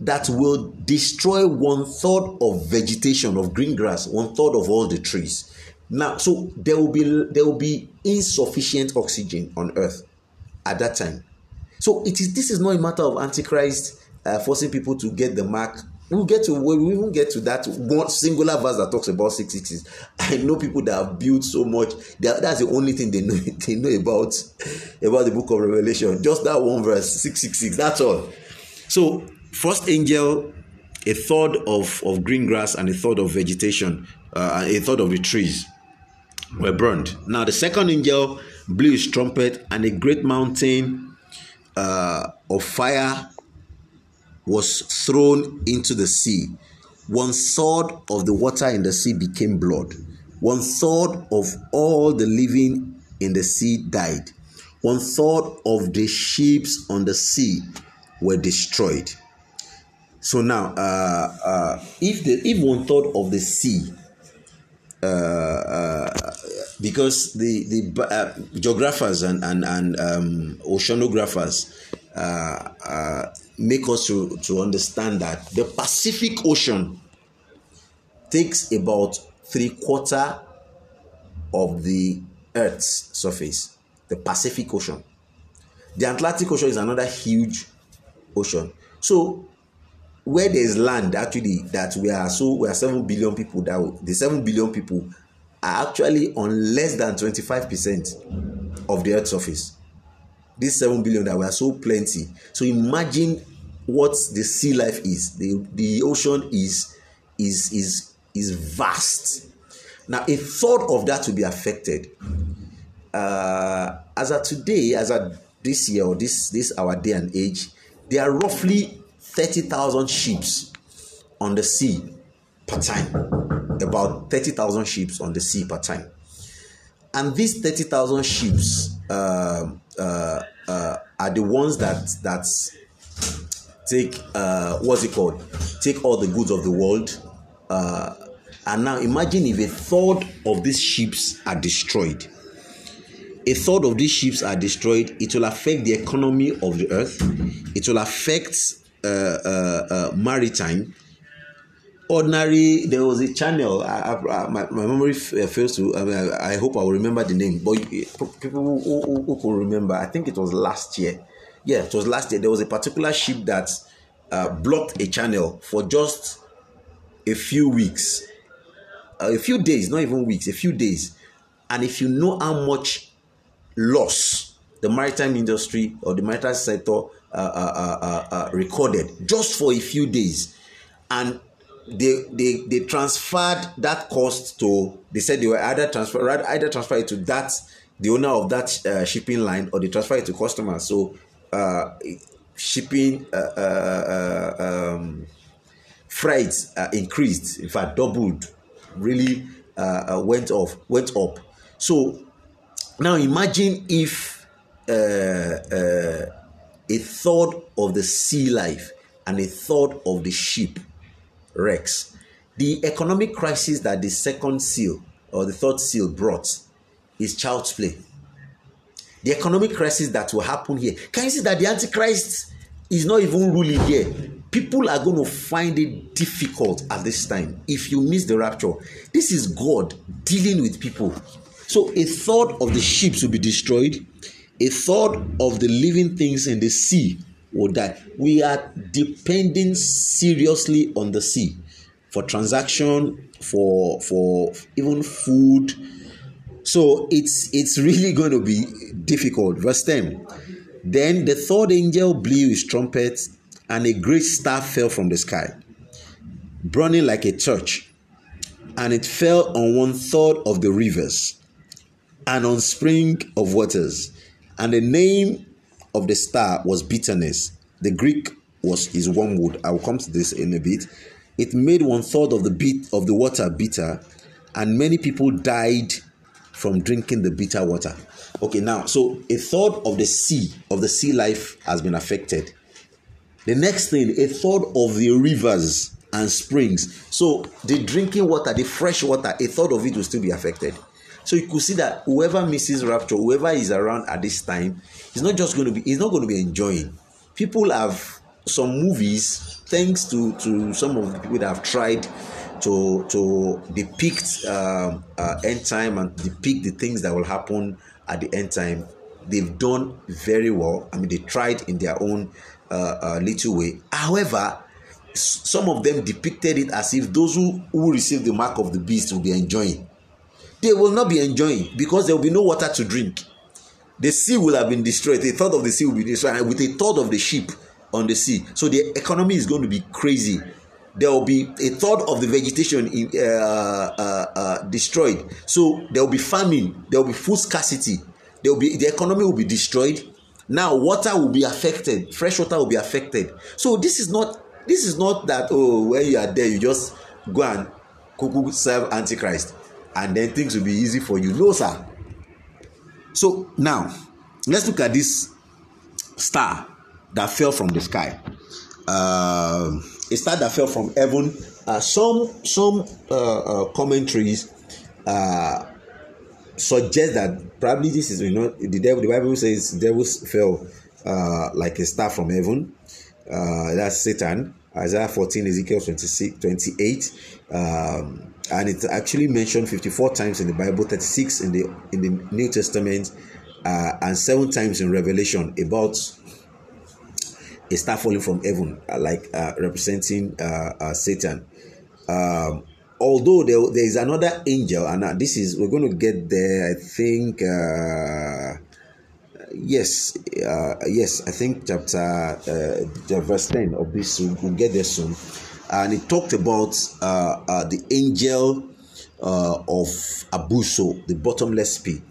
S1: that will destroy one third of vegetation of green grass, one third of all the trees. Now, so there will be there will be insufficient oxygen on Earth at that time. So it is this is not a matter of Antichrist uh, forcing people to get the mark. We'll get to we will get to that one singular verse that talks about six sixes. I know people that have built so much. That, that's the only thing they know they know about about the book of Revelation. Just that one verse six six six. That's all. So first angel, a third of of green grass and a third of vegetation, uh, a third of the trees were burned. Now the second angel blew his trumpet, and a great mountain uh, of fire was thrown into the sea. One third of the water in the sea became blood. One third of all the living in the sea died. One third of the ships on the sea were destroyed. So now, uh, uh, if the if one third of the sea uh, uh, because the the uh, geographers and and and um, oceanographers uh, make us to to understand that the Pacific Ocean takes about three quarter of the Earth's surface. The Pacific Ocean. The Atlantic Ocean is another huge ocean. So where there is land actually that we are so we are seven billion people that the seven billion people are actually on less than twenty-five percent of the earth surface. This seven billion that we are so plenty. So imagine what the sea life is. The the ocean is is is is vast. Now a third of that will be affected. Uh, as of today as of this year or this this our day and age there are roughly 30,000 ships on the sea per time. About 30,000 ships on the sea per time. And these 30,000 ships uh, uh, uh, are the ones that that take uh, what's it called? Take all the goods of the world. Uh, and now imagine if a third of these ships are destroyed. A third of these ships are destroyed. It will affect the economy of the earth. It will affect maritime. Ordinary, there was a channel. I, I, my, my memory uh, fails to. I, mean, I, I hope I will remember the name. But people who, who, who remember, I think it was last year. Yeah, it was last year. There was a particular ship that uh, blocked a channel for just a few weeks, uh, a few days, not even weeks, a few days. And if you know how much loss the maritime industry or the maritime sector uh, uh, uh, recorded just for a few days, and they they they transferred that cost to they said they were either transfer either transfer it to that the owner of that uh, shipping line or they transfer it to customers. So uh, shipping uh, um, freight uh, increased. In fact doubled. Really went off went up. So now imagine if a third of the sea life and a third of the ship wrecks the economic crisis that the second seal or the third seal brought is child's play the economic crisis that will happen here. Can you see that the Antichrist is not even ruling here? People are going to find it difficult at this time if you miss the rapture. This is God dealing with people. So, a third of the ships will be destroyed, a third of the living things in the sea will die. We are depending seriously on the sea for transaction, for for even food so it's it's really going to be difficult. Verse 10. Then the third angel blew his trumpet, and a great star fell from the sky, burning like a torch, and it fell on one third of the rivers and on spring of waters. And the name of the star was bitterness. The Greek was is wormwood. I will come to this in a bit. It made one third of the bit of the water bitter, and many people died from drinking the bitter water. Okay, now, so a third of the sea, of the sea life has been affected. The next thing, a third of the rivers and springs. So the drinking water, the fresh water, a third of it will still be affected. So you could see that whoever misses rapture, whoever is around at this time, is not just going to be, he's not going to be enjoying. People have some movies, thanks to to some of the people that have tried to to depict um, uh, end time and depict the things that will happen at the end time they've done very well. I mean they tried in their own uh, uh, little way. However some of them depicted it as if those who, who receive the mark of the beast will be enjoying they will not be enjoying because there will be no water to drink. The sea will have been destroyed. A third of the sea will be destroyed. With a third of the sheep on the sea. So the economy is going to be crazy. There will be a third of the vegetation in, uh, uh, uh, destroyed. So there will be famine, there will be food scarcity, there will be the economy will be destroyed. Now water will be affected, fresh water will be affected. So this is not this is not that oh when you are there you just go and kuku serve antichrist and then things will be easy for you. No sir. So now let's look at this star that fell from the sky. Uh, a star that fell from heaven. Uh, some some uh, uh, commentaries uh, suggest that probably this is you know the devil. The Bible says devils fell uh, like a star from heaven. That's Satan. Isaiah 14, Ezekiel 26, 28. Um, and it's actually mentioned 54 times in the Bible, 36 in the in the New Testament, uh, and seven times in Revelation about a star falling from heaven, uh, like uh, representing uh, uh Satan. Um, although there, there is another angel, and uh, this is we're going to get there. I think uh, yes, yes, I think chapter verse ten of this. We'll, get there soon, and it talked about the angel of Abuso, the bottomless pit.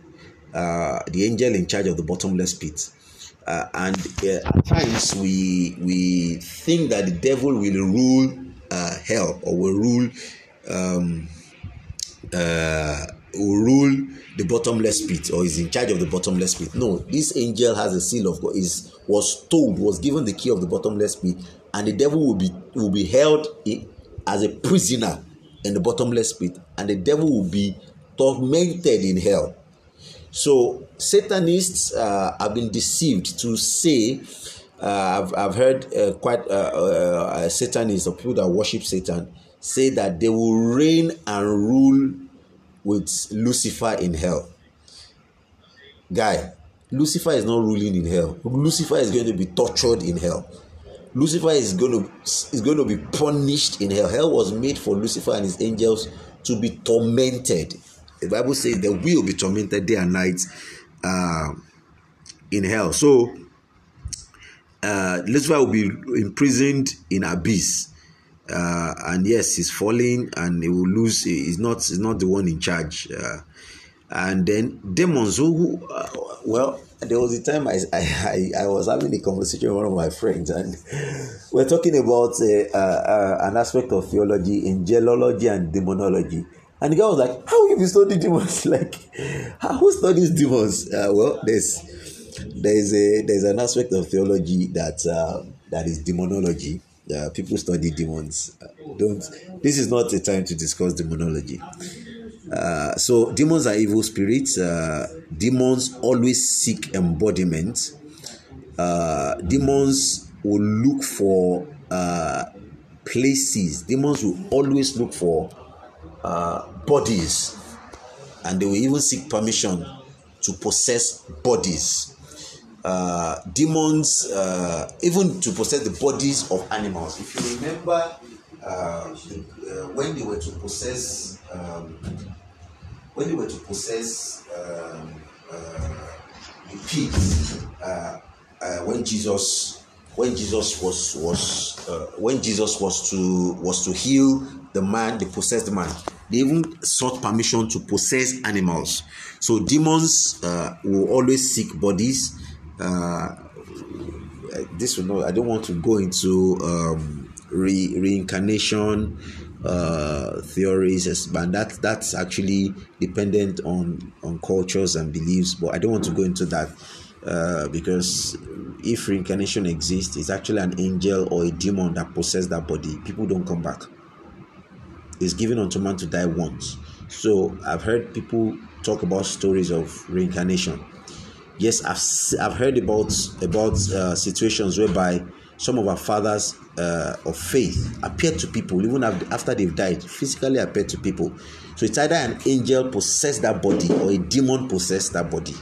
S1: the angel in charge of the bottomless pit uh, and uh, at times we we think that the devil will rule uh, hell or will rule um, uh, will rule the bottomless pit or is in charge of the bottomless pit. No, this angel has a seal of God. Is was told was given the key of the bottomless pit and the devil will be will be held as a prisoner in the bottomless pit, and the devil will be tormented in hell. So Satanists uh, have been deceived to say. Uh, I've, I've heard uh, quite uh, uh, Satanists or people that worship Satan say that they will reign and rule with Lucifer in hell. Guy, Lucifer is not ruling in hell. Lucifer is going to be tortured in hell. Lucifer is going to is going to be punished in hell. Hell was made for Lucifer and his angels to be tormented. The Bible says they will be tormented day and night uh, in hell. So uh, Lucifer will be imprisoned in abyss. Uh, and yes, he's falling and he will lose. He's not. He's not the one in charge. Uh, and then demons who, uh, well, there was a time I, I, I was having a conversation with one of my friends, and we're talking about uh, uh, an aspect of theology, angelology, and demonology. And the guy was like, "How you study demons? like, who studies demons?" Uh, well, there's there's a there's an aspect of theology that uh, that is demonology. Uh, people study demons. Uh, don't. This is not a time to discuss demonology. Uh, so demons are evil spirits. Uh, demons always seek embodiment. Uh, demons will look for uh, places. Demons will always look for bodies, and they will even seek permission to possess bodies. Uh, demons, even to possess the bodies of animals. If you remember, when they were to possess um, when they were to possess um, uh, the pigs, uh, uh, when Jesus when Jesus was was uh, when Jesus was to was to heal the man, the possessed man, they even sought permission to possess animals. So demons uh, will always seek bodies. Uh, this will not. I don't want to go into um, re- reincarnation uh, theories, but that that's actually dependent on on cultures and beliefs. But I don't want to go into that uh, because if reincarnation exists, it's actually an angel or a demon that possesses that body. People don't come back. It's given unto man to die once. So I've heard people talk about stories of reincarnation. Yes, I've I've heard about about uh, situations whereby some of our fathers uh, of faith appear to people even after they've died physically appear to people. So it's either an angel possess that body or a demon possess that body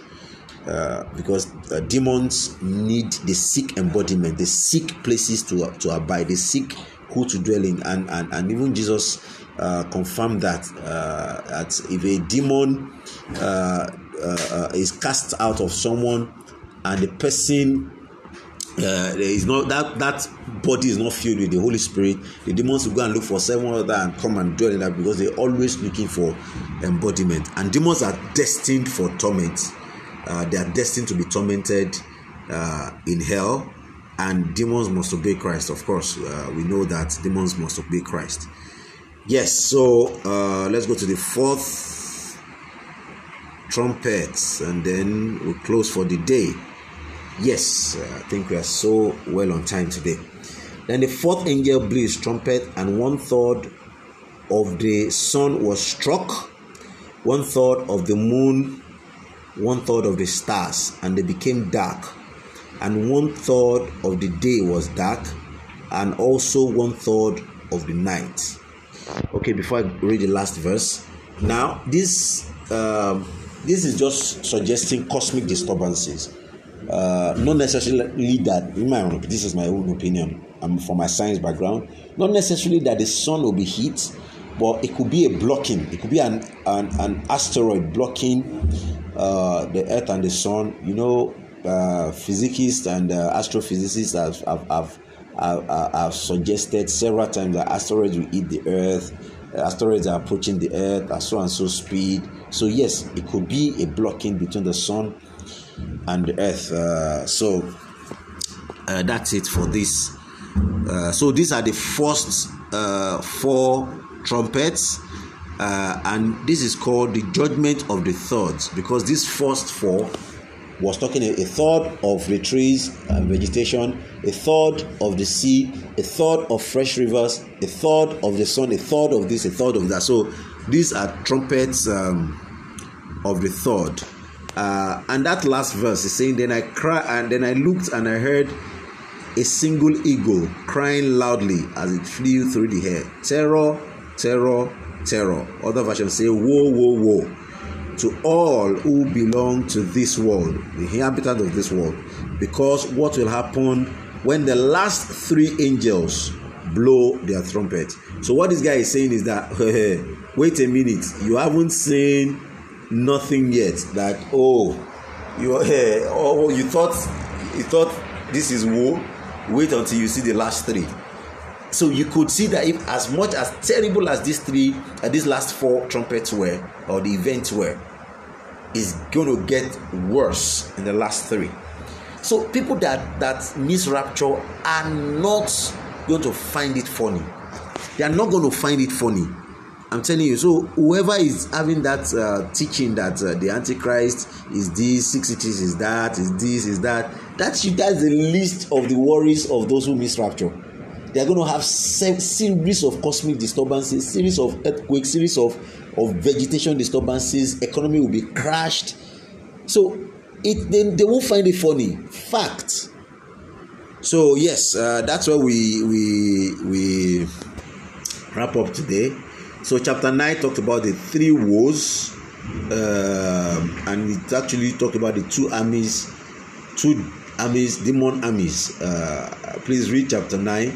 S1: uh, because uh, demons need they seek embodiment. They seek places to to abide. They seek who to dwell in. And and, and even jesus uh, confirmed that uh, that if a demon uh, uh, is cast out of someone and the person uh, is not that that body is not filled with the Holy Spirit. The demons will go and look for seven other and come and dwell in that because they're always looking for embodiment. And demons are destined for torment. Uh, they are destined to be tormented uh, in hell, and demons must obey Christ. Of course, uh, we know that demons must obey Christ. Yes. So uh, let's go to the fourth trumpet, and then we close for the day. Yes, uh, I think we are so well on time today. Then the fourth angel blew his trumpet, and one third of the sun was struck, one third of the moon, one third of the stars, and they became dark, and one third of the day was dark, and also one third of the night. Okay, before I read the last verse, now this um, this is just suggesting cosmic disturbances. Uh, not necessarily that in my own this is my own opinion i'm from my science background not necessarily that the sun will be hit, but it could be a blocking. It could be an an, an asteroid blocking uh, the earth and the sun. You know uh, physicists and uh, astrophysicists have have, have have, have suggested several times that asteroids will eat the earth asteroids are approaching the earth at so and so speed so yes it could be a blocking between the sun and the earth. Uh, so uh, that's it for this. Uh, so these are the first uh, four trumpets, uh, and this is called the judgment of the thirds because these first four was talking a, a third of the trees and vegetation, a third of the sea, a third of fresh rivers, a third of the sun, a third of this, a third of that. So these are trumpets um, of the third. Uh, and that last verse is saying, Then I cry and then I looked and I heard a single eagle crying loudly as it flew through the air. Terror, terror, terror. Other versions say, Woe, woe, woe to all who belong to this world, the inhabitants of this world, because what will happen when the last three angels blow their trumpet. So, what this guy is saying is that, wait a minute, you haven't seen nothing yet. That, oh, you, oh, you thought, you thought this is war. Wait until you see the last three. So you could see that if as much as terrible as these three, uh, these last four trumpets were, or the events were, is going to get worse in the last three. So people that that miss rapture are not going to find it funny. They are not going to find it funny. I'm telling you. So whoever is having that uh, teaching that uh, the Antichrist is this, six cities is that, is this, is that, that's that's the list of the worries of those who miss rapture. They are going to have series of cosmic disturbances, series of earthquakes, series of of vegetation disturbances economy will be crashed so it they, they won't find it funny fact so yes uh, that's where we we we wrap up today so chapter 9 talked about the three woes uh, and it actually talked about the two armies two armies demon armies uh, please read chapter 9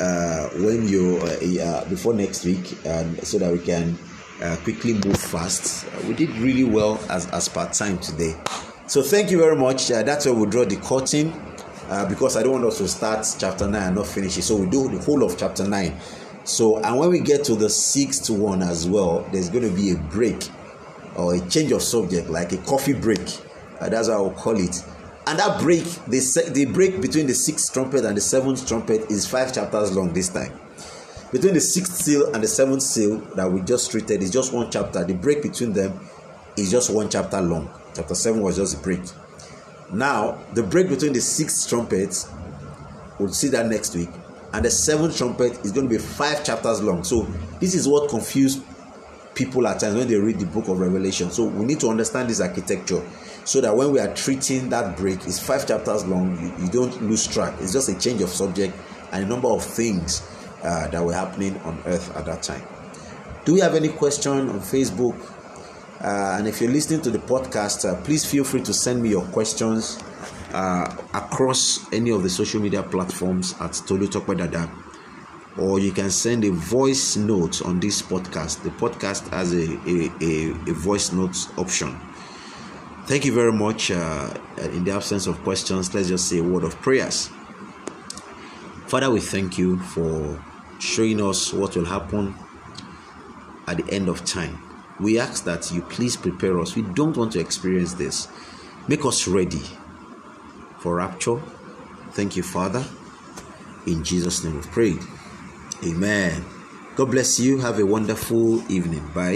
S1: uh, when you uh, before next week and so that we can uh, quickly move fast. We did really well as, as part time today. So thank you very much. That's where we draw the curtain uh, because I don't want us to start chapter 9 and not finish it. So we do the whole of chapter 9. So, and when we get to the sixth one as well, there's going to be a break or a change of subject, like a coffee break. Uh, that's how I'll call it. And that break, the, the break between the sixth trumpet and the seventh trumpet is five chapters long this time. Between the sixth seal and the seventh seal that we just treated is just one chapter. The break between them is just one chapter long. Chapter 7 was just a break. Now, the break between the sixth trumpet, we'll see that next week, and the seventh trumpet is going to be five chapters long. So, this is what confused people at times when they read the book of Revelation. So, we need to understand this architecture so that when we are treating that break, it's five chapters long, you, you don't lose track. It's just a change of subject and a number of things uh, that were happening on earth at that time. Do we have any question on Facebook? Uh, and if you're listening to the podcast, uh, please feel free to send me your questions uh, across any of the social media platforms at Tolu Tokpedada. Or you can send a voice note on this podcast. The podcast has a, a, a, a voice note option. Thank you very much. Uh, in the absence of questions, let's just say a word of prayers. Father, we thank you for showing us what will happen at the end of time. We ask that you please prepare us. We don't want to experience this. Make us ready for rapture. Thank you, Father. In Jesus' name we pray. Amen. God bless you. Have a wonderful evening. Bye.